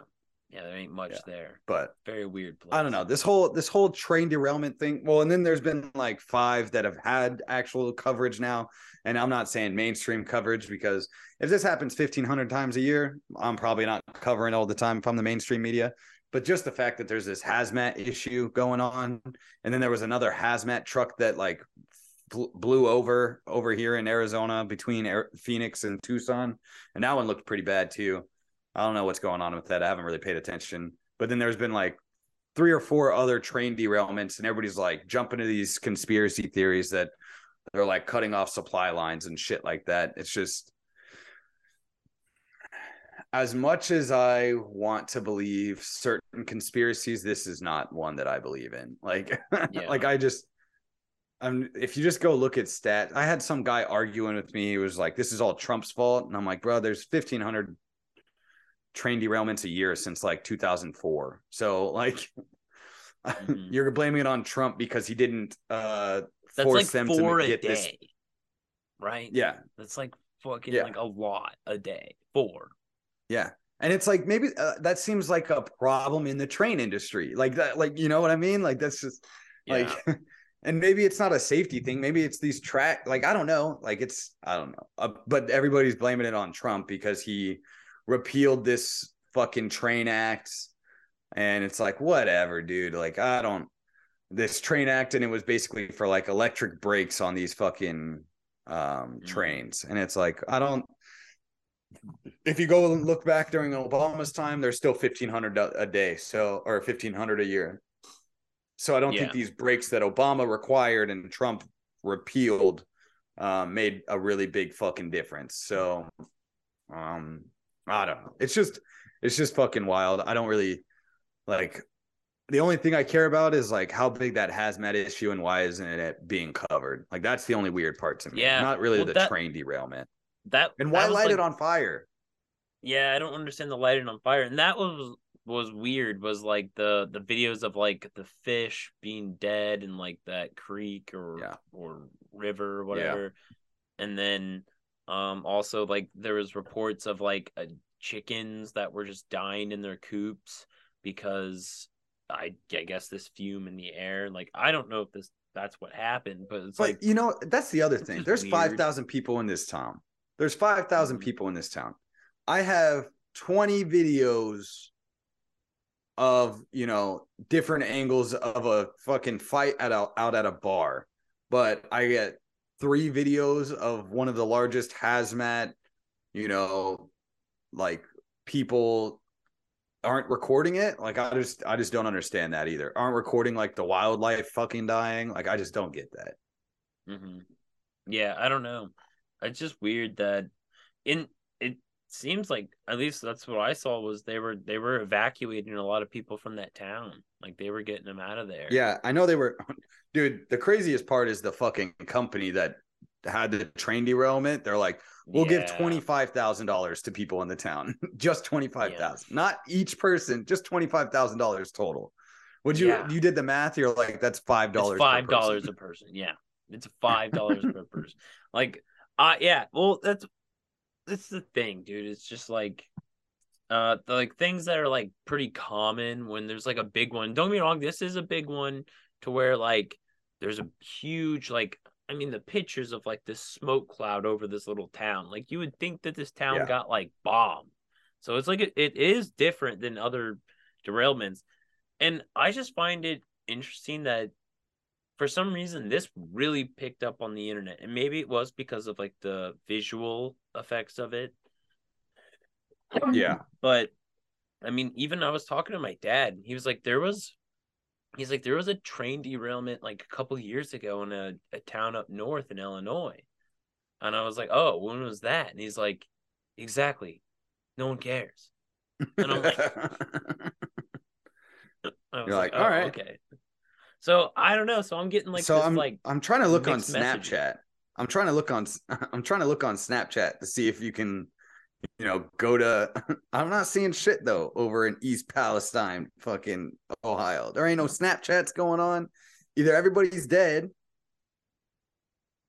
yeah, there ain't much yeah. there. But very weird place. I don't know. This whole this whole train derailment thing. Well, and then there's been like five that have had actual coverage now. And I'm not saying mainstream coverage because if this happens 1500 times a year, I'm probably not covering all the time from the mainstream media. But just the fact that there's this hazmat issue going on, and then there was another hazmat truck that like blew over over here in Arizona between Phoenix and Tucson, and that one looked pretty bad too. I don't know what's going on with that. I haven't really paid attention. But then there's been like three or four other train derailments, and everybody's like jumping to these conspiracy theories that they're like cutting off supply lines and shit like that. It's just as much as I want to believe certain conspiracies, this is not one that I believe in. Like, yeah. like I just, I'm. If you just go look at stats, I had some guy arguing with me. He was like, "This is all Trump's fault," and I'm like, "Bro, there's 1,500 train derailments a year since like 2004. So like mm-hmm. you're blaming it on Trump because he didn't uh That's force like them to get this right? Yeah. That's like fucking yeah. like a lot a day. Four. Yeah. And it's like maybe uh, that seems like a problem in the train industry. Like that like you know what I mean? Like that's just yeah. like and maybe it's not a safety thing maybe it's these track like i don't know like it's i don't know uh, but everybody's blaming it on trump because he repealed this fucking train act. And it's like whatever dude. Like i don't this train act and it was basically for like electric brakes on these fucking um mm-hmm. trains. And it's like i don't if you go and look back during obama's time there's still 1500 a day. So or 1500 a year. So i don't yeah. think these brakes that obama required and trump repealed um, made a really big fucking difference. So um I don't know. It's just it's just fucking wild. I don't really like the only thing I care about is like how big that hazmat issue and why isn't it being covered? Like that's the only weird part to me. Yeah. Not really well, the that, train derailment. That and why that light like, it on fire? Yeah, I don't understand the lighting on fire. And that was was weird was like the the videos of like the fish being dead in like that creek or yeah. or river or whatever. Yeah. And then um, also, like there was reports of like uh, chickens that were just dying in their coops because I, I guess this fume in the air. Like I don't know if this that's what happened, but it's but like you know that's the other thing. There's five thousand people in this town. There's five thousand mm-hmm. people in this town. I have twenty videos of you know different angles of a fucking fight at a, out at a bar, but I get three videos of one of the largest hazmat, you know, like people aren't recording it. Like I just I just don't understand that either. Aren't recording like the wildlife fucking dying. Like I just don't get that. Mm-hmm. Yeah, I don't know. It's just weird that in it seems like at least that's what I saw was they were they were evacuating a lot of people from that town. Like they were getting them out of there. Yeah, I know they were dude, the craziest part is the fucking company that had the train derailment. They're like, we'll yeah. give twenty five thousand dollars to people in the town, just twenty five thousand, yeah. not each person, just twenty five thousand dollars total. Would you yeah. you did the math? You're like, that's five dollars. Five dollars a person. Yeah. It's five dollars per person. Like, uh yeah, well that's that's the thing, dude. It's just like uh the, like things that are like pretty common when there's like a big one. Don't get me wrong, this is a big one to where like there's a huge like I mean the pictures of like this smoke cloud over this little town. Like you would think that this town yeah. got like bombed. So it's like it, it is different than other derailments. And I just find it interesting that for some reason this really picked up on the internet. And maybe it was because of like the visual effects of it. Yeah. But I mean, even I was talking to my dad, he was like, there was he's like there was a train derailment like a couple years ago in a, a town up north in illinois and i was like oh when was that and he's like exactly no one cares and i'm like you're like, like oh, all right okay so i don't know so i'm getting like so this, i'm like i'm trying to look on snapchat i'm trying to look on i'm trying to look on snapchat to see if you can you know, go to. I'm not seeing shit though over in East Palestine, fucking Ohio. There ain't no Snapchats going on. Either everybody's dead,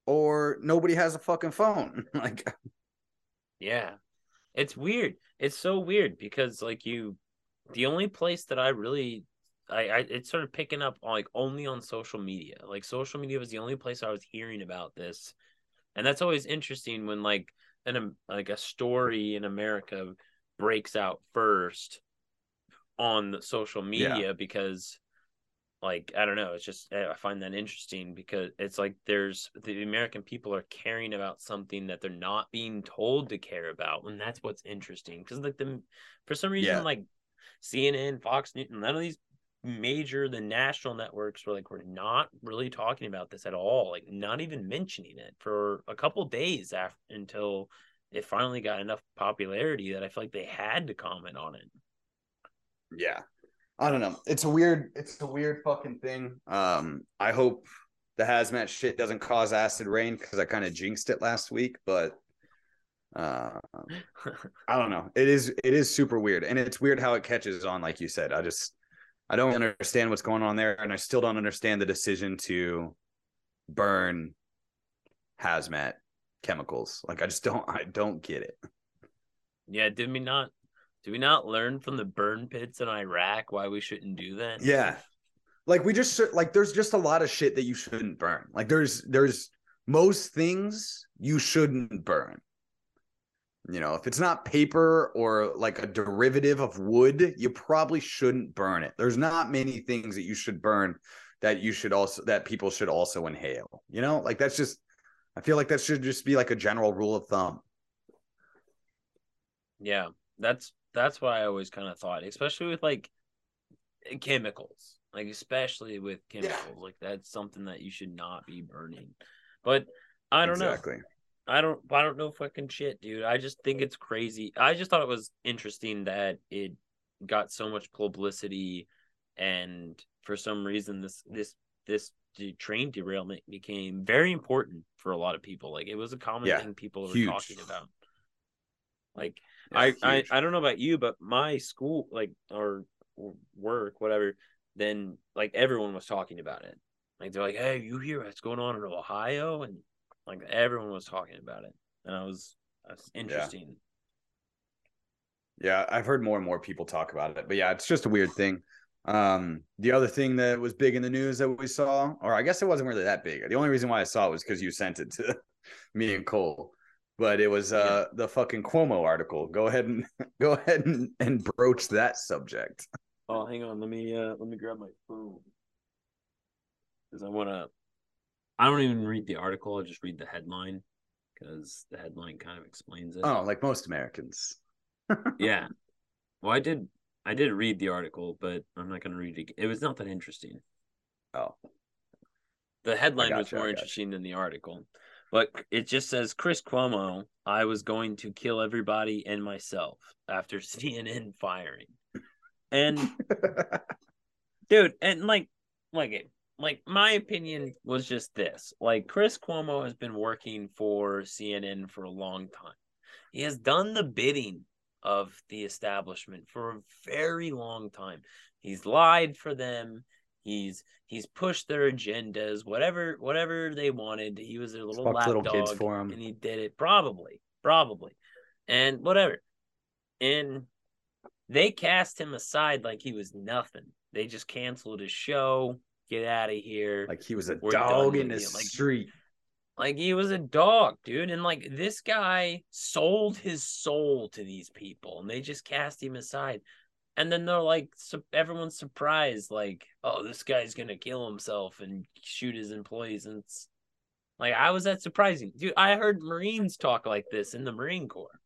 or nobody has a fucking phone. like, yeah, it's weird. It's so weird because like you, the only place that I really. I, I it started picking up like only on social media. Like social media was the only place I was hearing about this. And that's always interesting when like an like a story in America breaks out first on social media yeah. because like I don't know, it's just eh, I find that interesting because it's like there's the American people are caring about something that they're not being told to care about, and that's what's interesting. Because like the for some reason, yeah. like CNN, Fox News, none of these major the national networks were like we're not really talking about this at all like not even mentioning it for a couple days after until it finally got enough popularity that i feel like they had to comment on it. Yeah. I don't know. It's a weird it's a weird fucking thing. Um i hope the hazmat shit doesn't cause acid rain because i kind of jinxed it last week but uh i don't know. It is it is super weird and it's weird how it catches on like you said. I just I don't understand what's going on there, and I still don't understand the decision to burn hazmat chemicals. Like I just don't I don't get it. Yeah, did we not did we not learn from the burn pits in Iraq why we shouldn't do that? Yeah. Like we just like there's just a lot of shit that you shouldn't burn. Like there's there's most things you shouldn't burn. You know, if it's not paper or like a derivative of wood, you probably shouldn't burn it. There's not many things that you should burn that you should also that people should also inhale. You know, like that's just I feel like that should just be like a general rule of thumb. Yeah, that's that's what I always kind of thought, especially with like chemicals, like especially with chemicals, yeah. like that's something that you should not be burning. But I don't know. exactly. know. I don't I don't know fucking shit, dude. I just think it's crazy. I just thought it was interesting that it got so much publicity and for some reason this this this train derailment became very important for a lot of people. Like it was a common yeah, thing people were talking about. Like I, I I don't know about you, but my school like or, or work, whatever, then like everyone was talking about it. Like they're like, Hey, you hear what's going on in Ohio? And like everyone was talking about it, and I was that's interesting. Yeah. yeah, I've heard more and more people talk about it, but yeah, it's just a weird thing. Um, the other thing that was big in the news that we saw, or I guess it wasn't really that big. The only reason why I saw it was because you sent it to me and Cole. But it was uh yeah. the fucking Cuomo article. Go ahead and go ahead and, and broach that subject. Oh, hang on. Let me uh let me grab my phone. Because I wanna I don't even read the article. I just read the headline because the headline kind of explains it. Oh, like most Americans. yeah. Well, I did. I did read the article, but I'm not going to read it. It was not that interesting. Oh. The headline was more interesting than the article. But it just says Chris Cuomo, I was going to kill everybody and myself after CNN firing. And dude, and like like like my opinion was just this like chris cuomo has been working for cnn for a long time he has done the bidding of the establishment for a very long time he's lied for them He's he's pushed their agendas, whatever whatever they wanted. He was their little lapdog, kids for him. and he did it probably, probably, and whatever. And they cast him aside like he was nothing. They just canceled his show. Get out of here. Like he was a We're dog in the like, street. Like he was a dog, dude. And like this guy sold his soul to these people and they just cast him aside. And then they're like, su- everyone's surprised, like, oh, this guy's gonna kill himself and shoot his employees. And it's like, I was that surprising, dude. I heard Marines talk like this in the Marine Corps.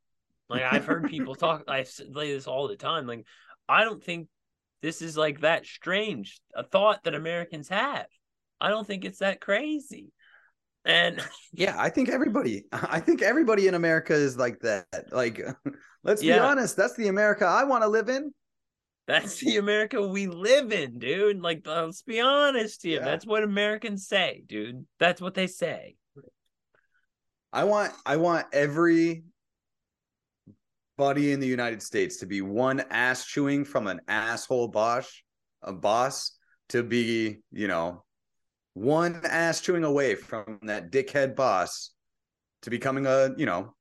Like, I've heard people talk, I say this all the time. Like, I don't think this is like that strange a thought that Americans have. I don't think it's that crazy. And yeah, I think everybody, I think everybody in America is like that. Like, let's yeah. be honest, that's the America I want to live in. That's the America we live in, dude. Like, let's be honest here. Yeah. That's what Americans say, dude. That's what they say. I want, I want every buddy in the United States to be one ass chewing from an asshole boss, a boss to be, you know, one ass chewing away from that dickhead boss to becoming a, you know,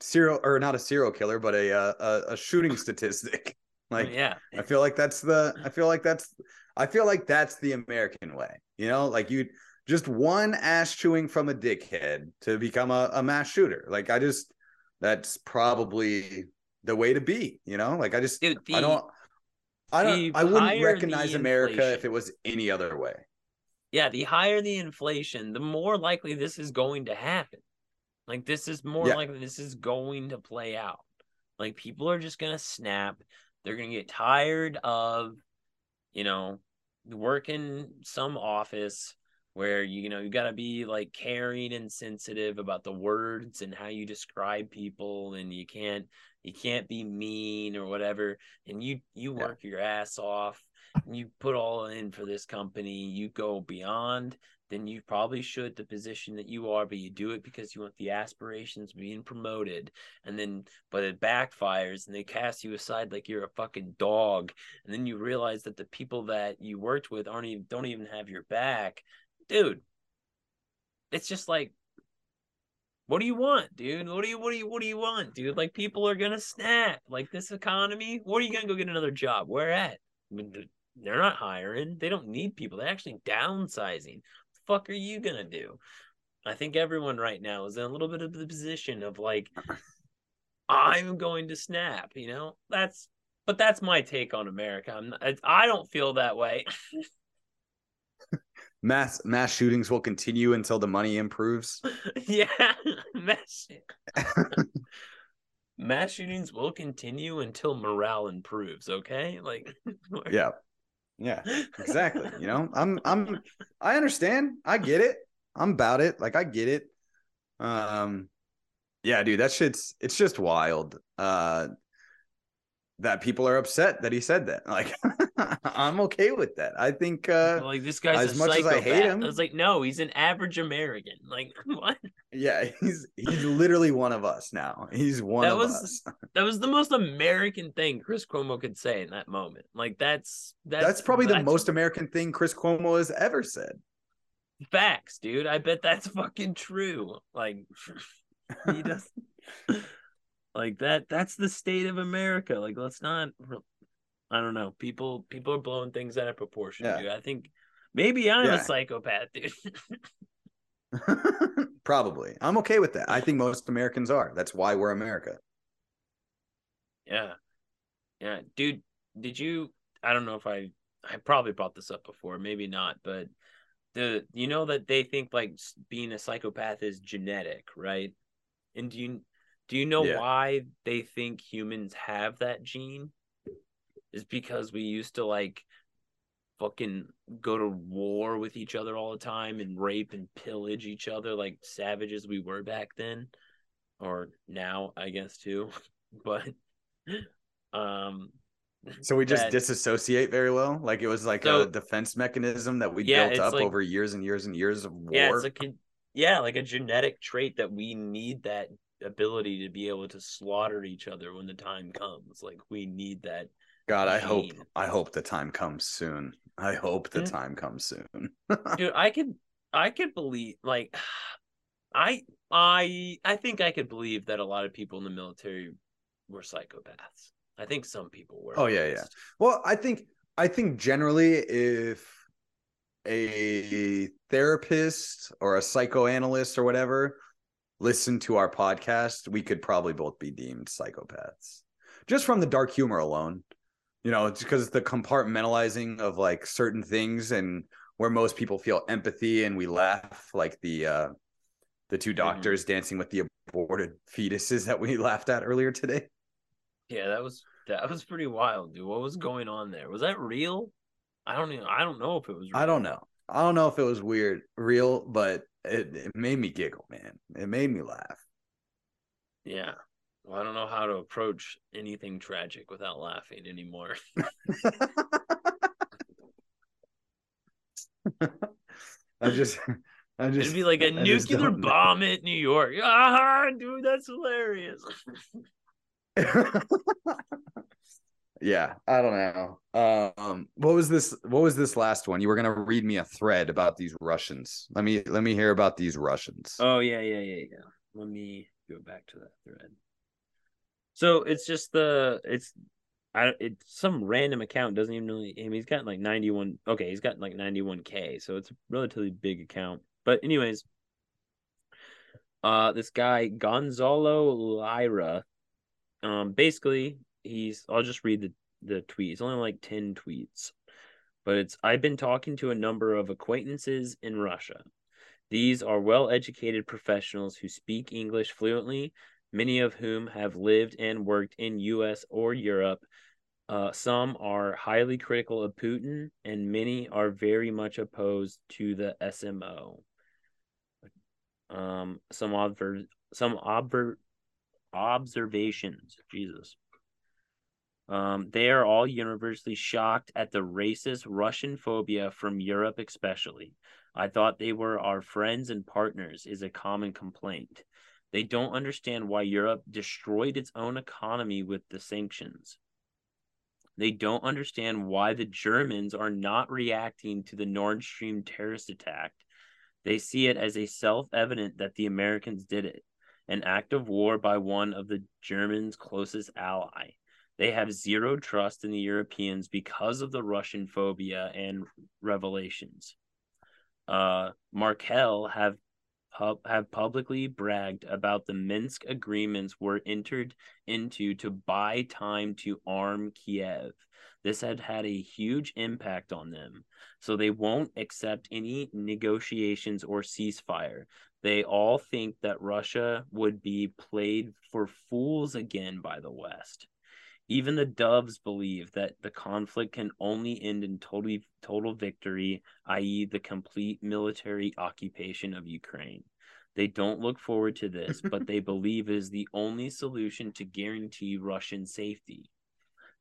serial or not a serial killer, but a uh, a, a shooting statistic. Like, yeah, I feel like that's the, I feel like that's, I feel like that's the American way. You know, like you just one ass chewing from a dickhead to become a, a mass shooter. Like I just, that's probably the way to be. You know, like I just Dude, the, I don't I don't I wouldn't recognize America if it was any other way. Yeah, the higher the inflation, the more likely this is going to happen. Like this is more yeah. likely this is going to play out. Like people are just gonna snap. They're gonna get tired of, you know, working some office where you know you got to be like caring and sensitive about the words and how you describe people and you can't you can't be mean or whatever and you you work yeah. your ass off and you put all in for this company you go beyond then you probably should the position that you are but you do it because you want the aspirations being promoted and then but it backfires and they cast you aside like you're a fucking dog and then you realize that the people that you worked with aren't even don't even have your back dude, it's just like, what do you want, dude? What do you what do you what do you want, dude? Like people are gonna snap. Like this economy, what are you gonna go get another job? Where at? I mean, they're not hiring. They don't need people. They're actually downsizing. The fuck are you gonna do? I think everyone right now is in a little bit of the position of like, I'm going to snap. You know, that's but that's my take on America. I'm not, I don't feel that way. mass mass shootings will continue until the money improves. yeah, mass mass shootings will continue until morale improves. Okay, like yeah, yeah, exactly. you know, I'm I'm I understand. I get it. I'm about it. Like I get it. Um, yeah, dude, that shit's it's just wild. Uh, that people are upset that he said that. Like, I'm okay with that. I think uh like this guy's as much psychopath. as I hate him. I was like, no, he's an average American. Like, what? Yeah, he's he's literally one of us now. He's one that of was, us. that was the most American thing Chris Cuomo could say in that moment. Like, that's that's that's probably that's, the most American thing Chris Cuomo has ever said. Facts, dude. I bet that's fucking true. Like, he does. Like that that's the state of America. Like let's not I don't know. People people are blowing things out of proportion, yeah. dude. I think maybe I'm yeah. a psychopath, dude. Probably. I'm okay with that. I think most Americans are. That's why we're America. Yeah. Yeah, dude, did you I don't know if I I probably brought this up before, maybe not, but the you know that they think like being a psychopath is genetic, right? And do you do you know yeah. why they think humans have that gene? Is because we used to like fucking go to war with each other all the time and rape and pillage each other like savages we were back then or now I guess too. but um so we just that, disassociate very well like it was like so, a defense mechanism that we yeah, built up like, over years and years and years of war yeah, it's like a, yeah like a genetic trait that we need that ability to be able to slaughter each other when the time comes. Like we need that God, I hope I hope the time comes soon. I hope the time comes soon. Dude, I could I could believe like I I I think I could believe that a lot of people in the military were psychopaths. I think some people were. Oh yeah, yeah. Well, I think I think generally if a therapist or a psychoanalyst or whatever listened to our podcast, we could probably both be deemed psychopaths. Just from the dark humor alone. You know, it's because the compartmentalizing of like certain things and where most people feel empathy and we laugh like the uh the two mm-hmm. doctors mm-hmm. dancing with the aborted fetuses that we laughed at earlier today. Yeah, that was that was pretty wild, dude. What was going on there? Was that real? I don't even I don't know if it was real. I don't know. I don't know if it was weird, real, but it, it made me giggle, man. It made me laugh. Yeah. Well, I don't know how to approach anything tragic without laughing anymore. I just I just It'd be like a nuclear bomb at New York. Ah, dude, that's hilarious. yeah, I don't know. Um, what was this? What was this last one? You were gonna read me a thread about these Russians. Let me let me hear about these Russians. Oh yeah, yeah, yeah, yeah. Let me go back to that thread. So it's just the it's I it's some random account doesn't even really I mean he's got like 91 okay, he's got like 91k, so it's a relatively big account. But anyways, uh this guy Gonzalo Lira um basically he's I'll just read the the tweet. It's only like 10 tweets. But it's I've been talking to a number of acquaintances in Russia. These are well-educated professionals who speak English fluently, many of whom have lived and worked in US or Europe. Uh, some are highly critical of Putin, and many are very much opposed to the SMO. Um, some obver- some obver- observations. Jesus. Um, they are all universally shocked at the racist Russian phobia from Europe, especially. I thought they were our friends and partners, is a common complaint. They don't understand why Europe destroyed its own economy with the sanctions. They don't understand why the Germans are not reacting to the Nord Stream terrorist attack. They see it as a self evident that the Americans did it, an act of war by one of the Germans' closest ally. They have zero trust in the Europeans because of the Russian phobia and revelations. Uh, Merkel have pub- have publicly bragged about the Minsk agreements were entered into to buy time to arm Kiev. This had had a huge impact on them, so they won't accept any negotiations or ceasefire. They all think that Russia would be played for fools again by the West. Even the doves believe that the conflict can only end in total, total victory, i.e., the complete military occupation of Ukraine. They don't look forward to this, but they believe it is the only solution to guarantee Russian safety.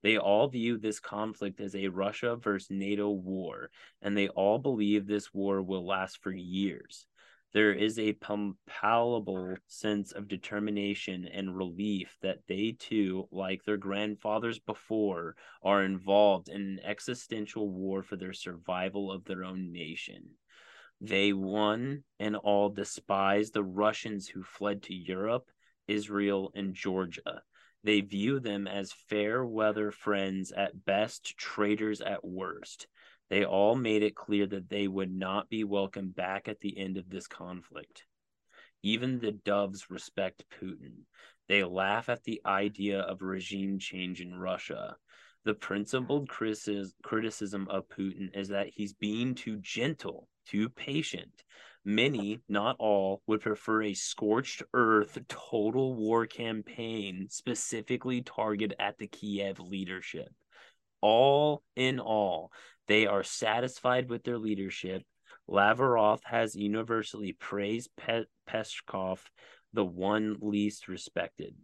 They all view this conflict as a Russia versus NATO war, and they all believe this war will last for years there is a palpable sense of determination and relief that they too, like their grandfathers before, are involved in an existential war for their survival of their own nation. They one and all despise the Russians who fled to Europe, Israel, and Georgia. They view them as fair weather friends at best, traitors at worst. They all made it clear that they would not be welcome back at the end of this conflict. Even the doves respect Putin. They laugh at the idea of regime change in Russia. The principled criticism of Putin is that he's being too gentle, too patient. Many, not all, would prefer a scorched earth total war campaign specifically targeted at the Kiev leadership. All in all, they are satisfied with their leadership. Lavrov has universally praised Pe- Peskov, the one least respected.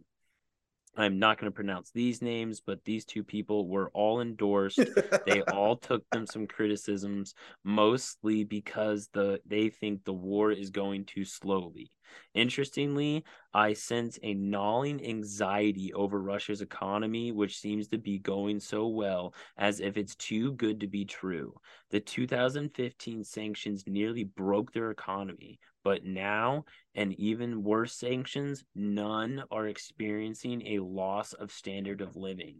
I'm not going to pronounce these names, but these two people were all endorsed. they all took them some criticisms, mostly because the they think the war is going too slowly. Interestingly, I sense a gnawing anxiety over Russia's economy, which seems to be going so well as if it's too good to be true. The 2015 sanctions nearly broke their economy, but now, and even worse sanctions, none are experiencing a loss of standard of living.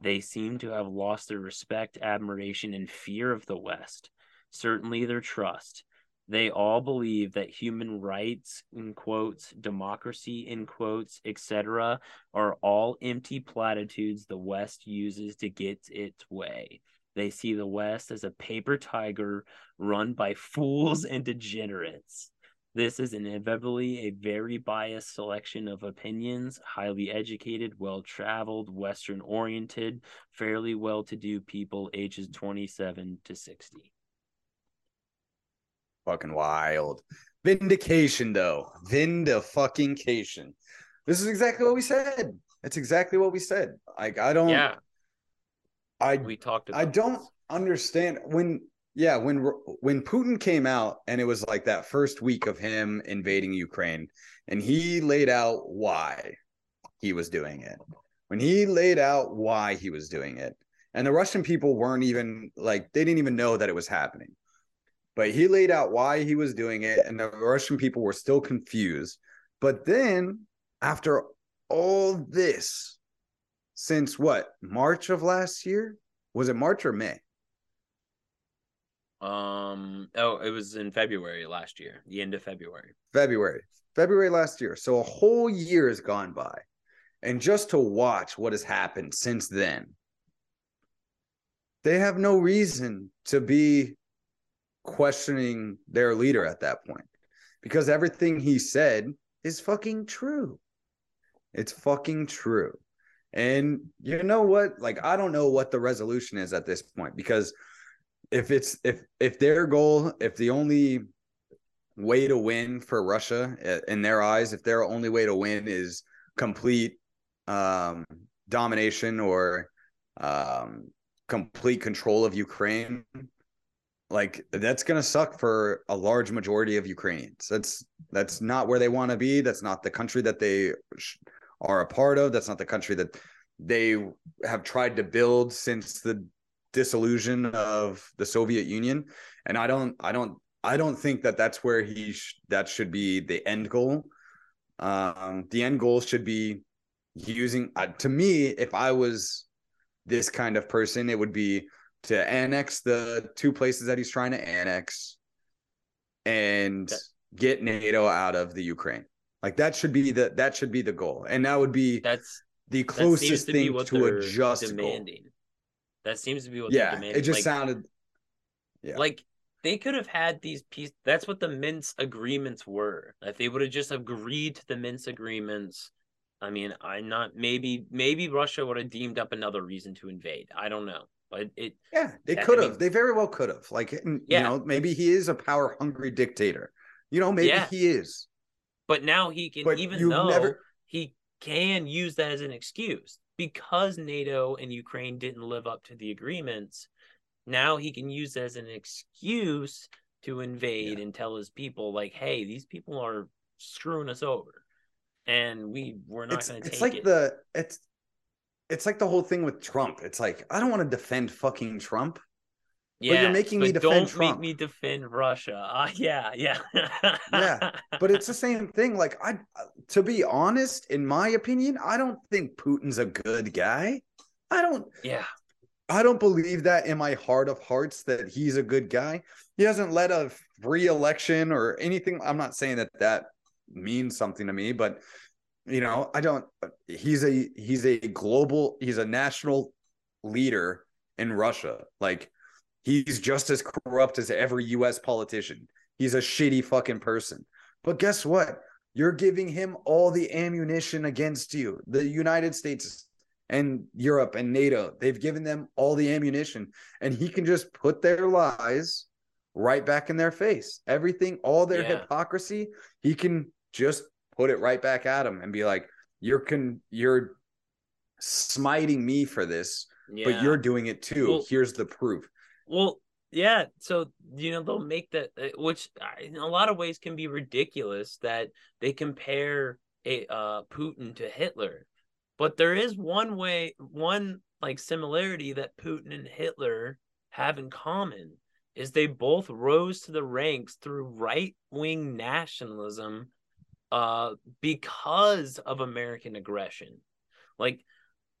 They seem to have lost their respect, admiration, and fear of the West, certainly their trust. They all believe that human rights, in quotes, democracy, in quotes, etc., are all empty platitudes the West uses to get its way. They see the West as a paper tiger run by fools and degenerates. This is inevitably a very biased selection of opinions, highly educated, well traveled, Western oriented, fairly well to do people ages 27 to 60. Fucking wild. Vindication, though. Vinda fucking cation. This is exactly what we said. That's exactly what we said. Like, I don't. Yeah. I we talked. I don't this. understand when yeah, when when Putin came out and it was like that first week of him invading Ukraine and he laid out why he was doing it. When he laid out why he was doing it. And the Russian people weren't even like they didn't even know that it was happening. But he laid out why he was doing it and the Russian people were still confused. But then after all this since what? March of last year? Was it March or May? Um. Oh, it was in February last year. The end of February. February. February last year. So a whole year has gone by, and just to watch what has happened since then, they have no reason to be questioning their leader at that point, because everything he said is fucking true. It's fucking true. And you know what? Like, I don't know what the resolution is at this point because if it's if if their goal, if the only way to win for Russia uh, in their eyes, if their only way to win is complete um, domination or um, complete control of Ukraine, like that's gonna suck for a large majority of Ukrainians. That's that's not where they want to be. That's not the country that they are a part of. That's not the country that they have tried to build since the disillusion of the Soviet Union, and I don't, I don't, I don't think that that's where he sh- that should be the end goal. Um, the end goal should be using. Uh, to me, if I was this kind of person, it would be to annex the two places that he's trying to annex, and get NATO out of the Ukraine. Like that should be the that should be the goal, and that would be that's the closest to thing to a just demanding. Goal. That seems to be what yeah, it just like, sounded yeah. Like they could have had these pieces. That's what the Minsk agreements were. If they would have just agreed to the Minsk agreements, I mean, I'm not maybe maybe Russia would have deemed up another reason to invade. I don't know. But it Yeah, they could have. I mean, they very well could have. Like you yeah. know, maybe he is a power hungry dictator. You know, maybe yeah. he is. But now he can but even though never... he can use that as an excuse because NATO and Ukraine didn't live up to the agreements, now he can use as an excuse to invade yeah. and tell his people like, "Hey, these people are screwing us over, and we we're not going to take it." it's like the it's it's like the whole thing with Trump. It's like I don't want to defend fucking Trump. Yeah, but you're making me defend don't Trump. make me defend Russia. Uh, yeah, yeah, yeah. But it's the same thing. Like I, to be honest, in my opinion, I don't think Putin's a good guy. I don't. Yeah. I don't believe that in my heart of hearts that he's a good guy. He hasn't led a free election or anything. I'm not saying that that means something to me, but you know, I don't. He's a he's a global. He's a national leader in Russia. Like He's just as corrupt as every US politician. He's a shitty fucking person. But guess what? You're giving him all the ammunition against you. The United States and Europe and NATO, they've given them all the ammunition, and he can just put their lies right back in their face. Everything, all their yeah. hypocrisy, he can just put it right back at him and be like, "You're con, you're smiting me for this, yeah. but you're doing it too. Well, Here's the proof." Well, yeah, so you know they'll make that, uh, which in a lot of ways can be ridiculous that they compare a uh, Putin to Hitler, but there is one way, one like similarity that Putin and Hitler have in common is they both rose to the ranks through right wing nationalism, uh, because of American aggression, like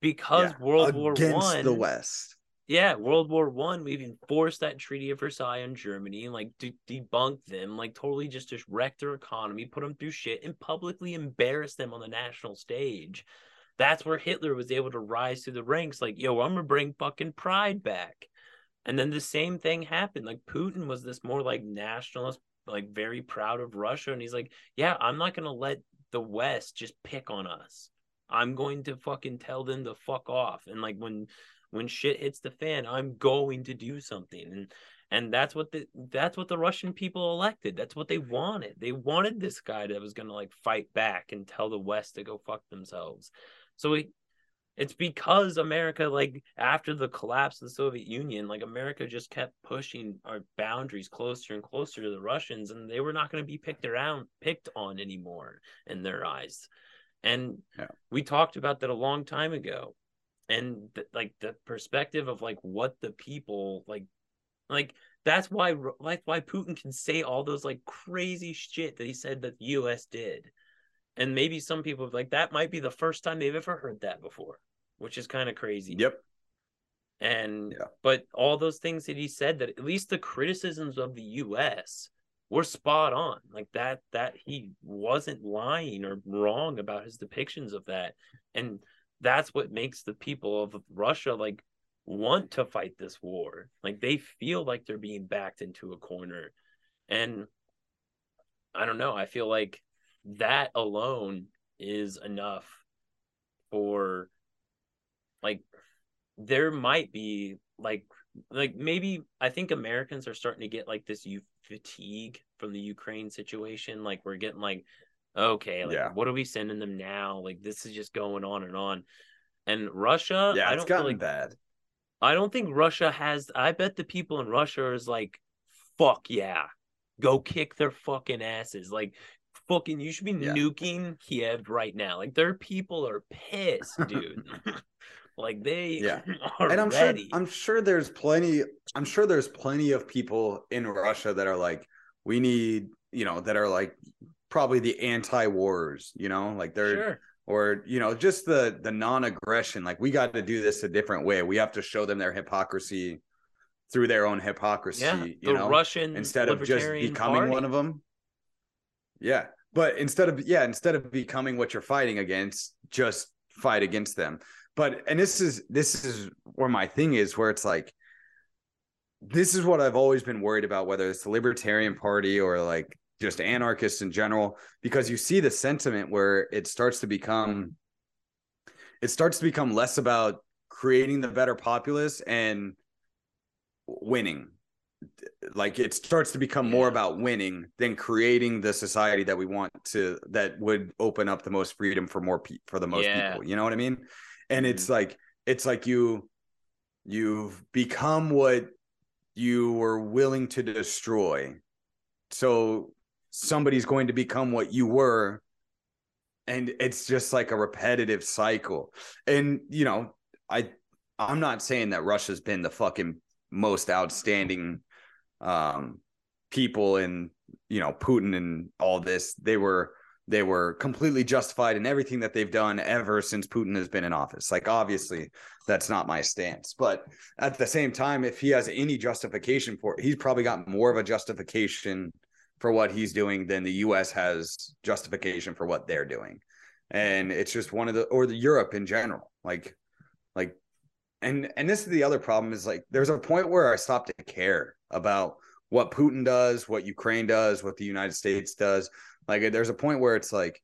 because yeah, World War One the West yeah, World War One, we've enforced that Treaty of Versailles on Germany and like de- debunked them, like totally just just wrecked their economy, put them through shit, and publicly embarrassed them on the national stage. That's where Hitler was able to rise through the ranks, like, yo, I'm gonna bring fucking pride back. And then the same thing happened. Like Putin was this more like nationalist, like very proud of Russia, and he's like, yeah, I'm not gonna let the West just pick on us. I'm going to fucking tell them to fuck off. And like when when shit hits the fan, I'm going to do something. And and that's what the that's what the Russian people elected. That's what they wanted. They wanted this guy that was gonna like fight back and tell the West to go fuck themselves. So we it's because America, like after the collapse of the Soviet Union, like America just kept pushing our boundaries closer and closer to the Russians, and they were not going to be picked around, picked on anymore in their eyes. And yeah. we talked about that a long time ago and th- like the perspective of like what the people like like that's why like why Putin can say all those like crazy shit that he said that the US did. And maybe some people like that might be the first time they've ever heard that before, which is kind of crazy. Yep. And yeah. but all those things that he said that at least the criticisms of the US were spot on. Like that that he wasn't lying or wrong about his depictions of that. And that's what makes the people of Russia like want to fight this war. Like they feel like they're being backed into a corner. And I don't know, I feel like that alone is enough for like there might be like like maybe I think Americans are starting to get like this you fatigue from the Ukraine situation. Like we're getting like okay, like yeah. what are we sending them now? Like this is just going on and on. And Russia, yeah, I don't gotten like, bad. I don't think Russia has. I bet the people in Russia is like, fuck yeah, go kick their fucking asses. Like, fucking, you should be yeah. nuking Kiev right now. Like, their people are pissed, dude. like they yeah and i'm ready. sure i'm sure there's plenty i'm sure there's plenty of people in russia that are like we need you know that are like probably the anti-wars, you know, like they're sure. or you know, just the the non-aggression. Like we got to do this a different way. We have to show them their hypocrisy through their own hypocrisy. Yeah, you the know, Russian instead of just becoming party. one of them. Yeah, but instead of yeah, instead of becoming what you're fighting against, just fight against them. But and this is this is where my thing is, where it's like this is what I've always been worried about, whether it's the Libertarian Party or like just anarchists in general because you see the sentiment where it starts to become it starts to become less about creating the better populace and winning. Like it starts to become more about winning than creating the society that we want to that would open up the most freedom for more pe- for the most yeah. people. You know what i mean and mm-hmm. it's like it's like you you've become what you were willing to destroy. So somebody's going to become what you were and it's just like a repetitive cycle. And you know i i'm not saying that russia's been the fucking most outstanding um people in you know putin and all this. They were they were completely justified in everything that they've done ever since putin has been in office like obviously that's not my stance but at the same time if he has any justification for it he's probably got more of a justification for what he's doing than the US has justification for what they're doing. And it's just one of the or the Europe in general. Like like and and this is the other problem is like there's a point where I stopped to care about what Putin does, what Ukraine does, what the United States does. Like there's a point where it's like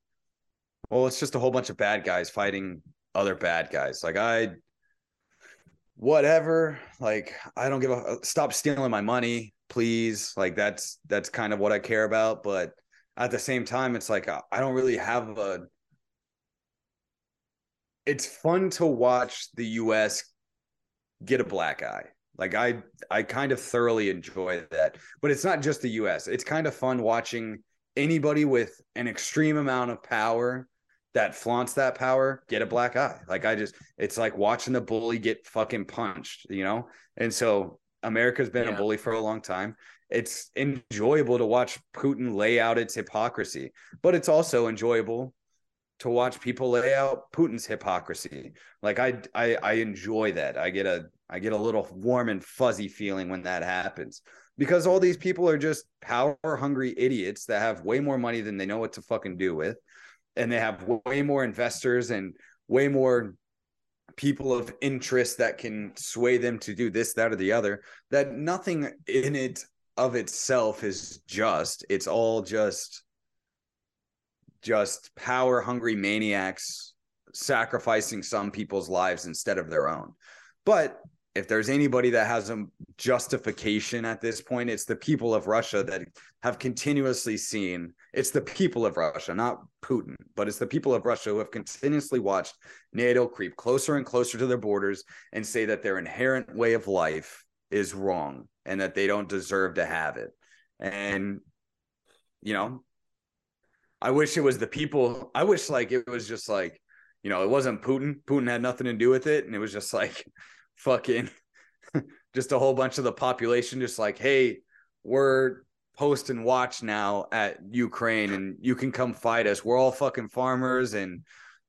well, it's just a whole bunch of bad guys fighting other bad guys. Like I whatever, like I don't give a stop stealing my money please like that's that's kind of what i care about but at the same time it's like i don't really have a it's fun to watch the us get a black eye Like I I kind of thoroughly enjoy that. But it's not just the US. It's kind of fun watching anybody with an extreme amount of power that flaunts that power get a black eye. Like I just it's like watching the bully get fucking punched, you know? And so America's been yeah. a bully for a long time. It's enjoyable to watch Putin lay out its hypocrisy, but it's also enjoyable to watch people lay out Putin's hypocrisy. Like I I I enjoy that. I get a I get a little warm and fuzzy feeling when that happens because all these people are just power hungry idiots that have way more money than they know what to fucking do with. And they have way more investors and way more people of interest that can sway them to do this, that, or the other. That nothing in it of itself is just, it's all just just power hungry maniacs sacrificing some people's lives instead of their own. But if there's anybody that has a justification at this point, it's the people of Russia that have continuously seen it's the people of Russia, not Putin, but it's the people of Russia who have continuously watched NATO creep closer and closer to their borders and say that their inherent way of life is wrong and that they don't deserve to have it. And, you know, I wish it was the people. I wish like it was just like, you know, it wasn't Putin. Putin had nothing to do with it. And it was just like, fucking just a whole bunch of the population just like, hey, we're post and watch now at Ukraine and you can come fight us. We're all fucking farmers and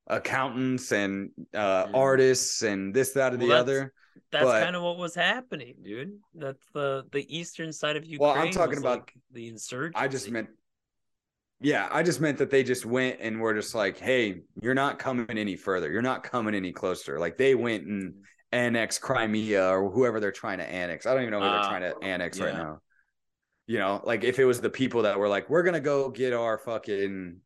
accountants and uh, mm. artists and this, that, or well, the other. That's but, kind of what was happening, dude. That's the the eastern side of Ukraine. Well, I'm talking about like the insurgency. I just meant yeah, I just meant that they just went and were just like, "Hey, you're not coming any further. You're not coming any closer." Like they went and mm annex Crimea or whoever they're trying to annex. I don't even know who uh, they're trying to annex yeah. right now. You know, like if it was the people that were like, we're gonna go get our fucking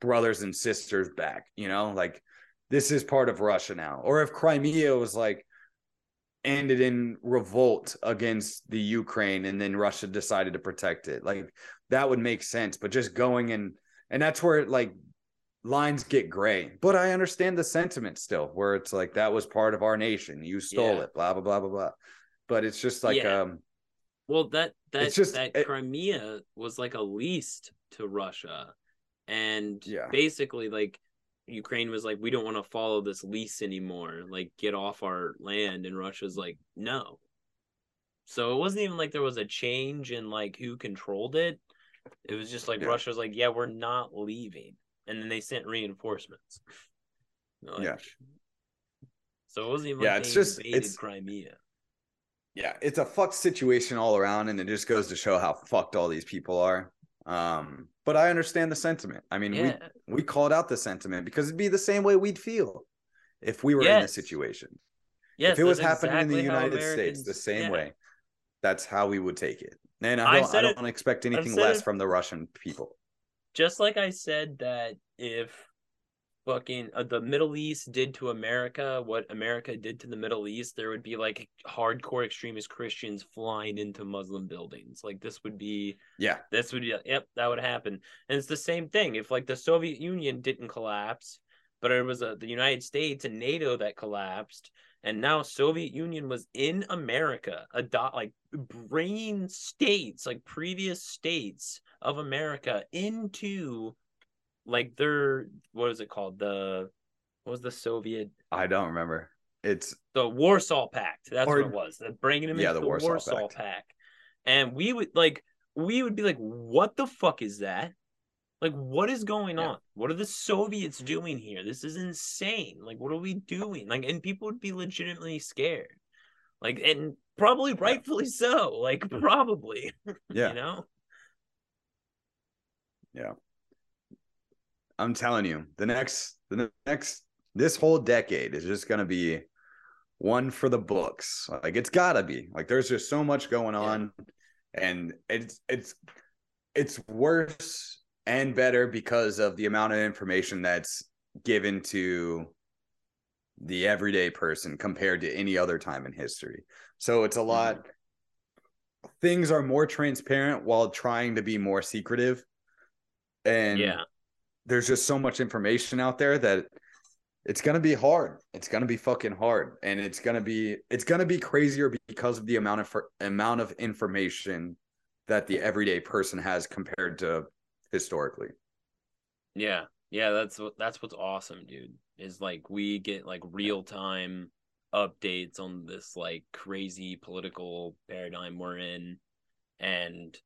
brothers and sisters back, you know, like this is part of Russia now. Or if Crimea was like ended in revolt against the Ukraine and then Russia decided to protect it. Like that would make sense. But just going and and that's where like lines get gray. But I understand the sentiment still, where it's like that was part of our nation. You stole yeah. it, blah blah blah blah blah. But it's just like yeah. um well that that just, that it, Crimea was like a lease to Russia. And yeah. basically like Ukraine was like, we don't want to follow this lease anymore. Like, get off our land. And Russia's like, no. So it wasn't even like there was a change in like who controlled it. It was just like. Russia's like, yeah, we're not leaving and then they sent reinforcements. Like, yeah. So it wasn't even yeah. Like it's just it's Crimea. Yeah, it's a fucked situation all around, and it just goes to show how fucked all these people are. Um, but I understand the sentiment. I mean, yeah. we we called out the sentiment because it'd be the same way we'd feel if we were yes. in this situation. Yes, if it was happening exactly in the United States the same yeah. way, that's how we would take it. And I don't, I don't it, expect anything less it, from the Russian people just like I said that if fucking uh, the Middle East did to America what America did to the Middle East, there would be like hardcore extremist Christians flying into Muslim buildings. Like this would be yeah, this would be yep, that would happen. And it's the same thing if like the Soviet Union didn't collapse, but it was uh, the United States and NATO that collapsed and now Soviet Union was in America, a dot like bringing states, like previous states of America into like their what is it called? The what was the Soviet? I don't remember. It's the Warsaw Pact. That's or, what it was. The bringing them yeah, into the, the Warsaw, Warsaw Pact. Pact. And we would like we would be like, what the fuck is that? Like, what is going yeah. on? What are the Soviets doing here? This is insane. Like, what are we doing? Like, and people would be legitimately scared. Like, and probably rightfully so. Like, probably. Yeah. you know? Yeah. I'm telling you, the next, the next, this whole decade is just going to be one for the books. Like, it's got to be. Like, there's just so much going on. Yeah. And it's, it's, it's worse and better because of the amount of information that's given to the everyday person compared to any other time in history. So it's a lot mm-hmm. things are more transparent while trying to be more secretive. And yeah. There's just so much information out there that it's gonna be hard. It's gonna be fucking hard, and it's gonna be it's gonna be crazier because of the amount of amount of information that the everyday person has compared to historically. Yeah, yeah, that's what that's what's awesome, dude. Is like we get like real time updates on this like crazy political paradigm we're in, and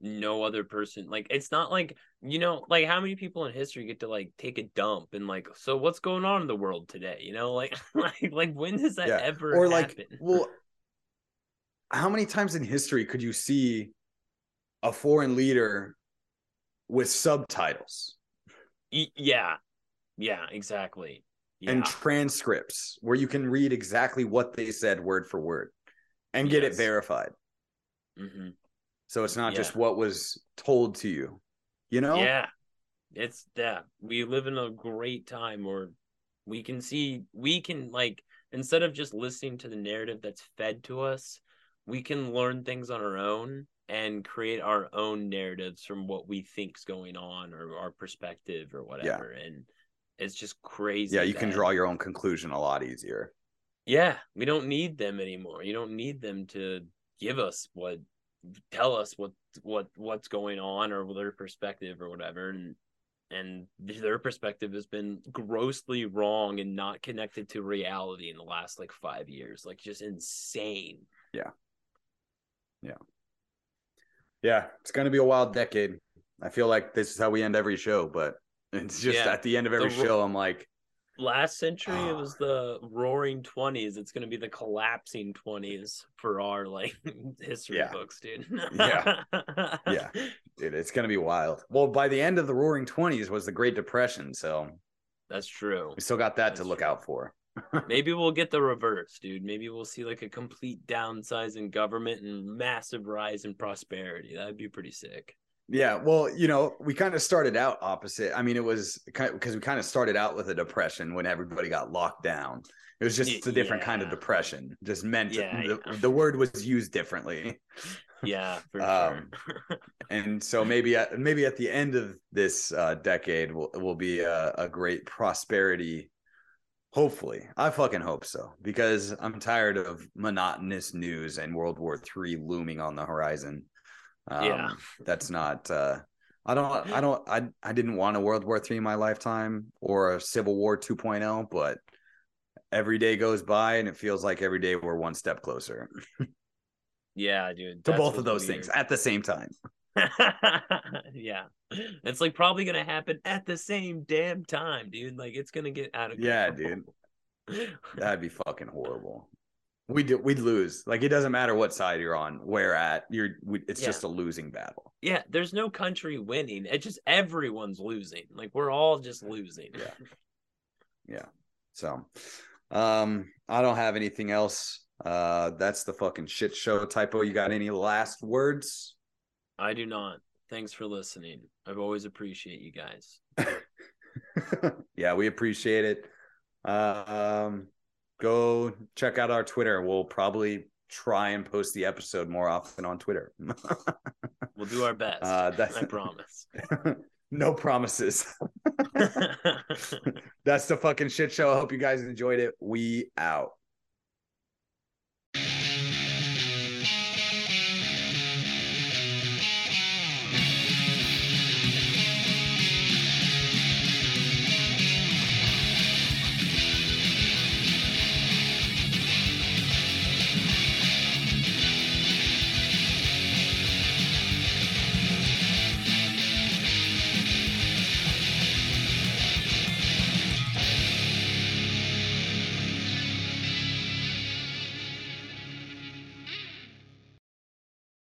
no other person like it's not like you know like how many people in history get to like take a dump and like so what's going on in the world today you know like like like when does that yeah. ever or happen? like well how many times in history could you see a foreign leader with subtitles yeah yeah exactly yeah. and transcripts where you can read exactly what they said word for word and get yes. it verified mm-hmm. So it's not yeah. just what was told to you, you know? Yeah. It's that we live in a great time where we can see, we can like, instead of just listening to the narrative that's fed to us, we can learn things on our own and create our own narratives from what we think's going on or our perspective or whatever. Yeah. And it's just crazy. Yeah, you that... can draw your own conclusion a lot easier. Yeah, we don't need them anymore. You don't need them to give us what tell us what what what's going on or their perspective or whatever and and their perspective has been grossly wrong and not connected to reality in the last like five years like just insane yeah yeah yeah it's gonna be a wild decade. I feel like this is how we end every show but it's just yeah. at the end of every the, show i'm like last century it ah. was the roaring 20s it's going to be the collapsing 20s for our like history yeah. books dude. Yeah. Yeah. Dude it's going to be wild. Well by the end of the roaring 20s was the great depression so that's true. we still got that that's to look true. out for maybe we'll get the reverse dude maybe we'll see like a complete downsize in government and massive rise in prosperity that'd be pretty sick yeah, well, you know, we kind of started out opposite. I mean, it was because we kind of started out with a depression when everybody got locked down. It was just a different yeah. kind of depression. Just meant yeah, the, yeah. the, word was used differently. Yeah, for um, sure. and so maybe at maybe at the end of this uh, decade will will be a, a great prosperity. Hopefully, I fucking hope so because I'm tired of monotonous news and World War III looming on the horizon. Um, yeah, that's not. Uh, I don't. I don't. I. I didn't want a World War Three in my lifetime or a Civil War 2.0, but every day goes by and it feels like every day we're one step closer. yeah, dude. To both of those weird. things at the same time. yeah. It's like probably gonna happen at the same damn time, dude. Like it's gonna get out of control. Yeah, dude. That'd be fucking horrible. We do we'd lose. Like it doesn't matter what side you're on where at you're we, it's yeah. just a losing battle. Yeah there's no country winning. It's just everyone's losing. Like we're all just losing. Yeah. Yeah. So um i don't have anything else. Uh that's the fucking shit show typo. You got any last words i do not thanks for listening i've always appreciate you guys yeah we appreciate it uh, um go check out our Twitter. We'll probably try and post the episode more often on Twitter. we'll do our best. Uh, that's... I promise. no promises. that's the fucking shit show. I hope you guys enjoyed it. We out.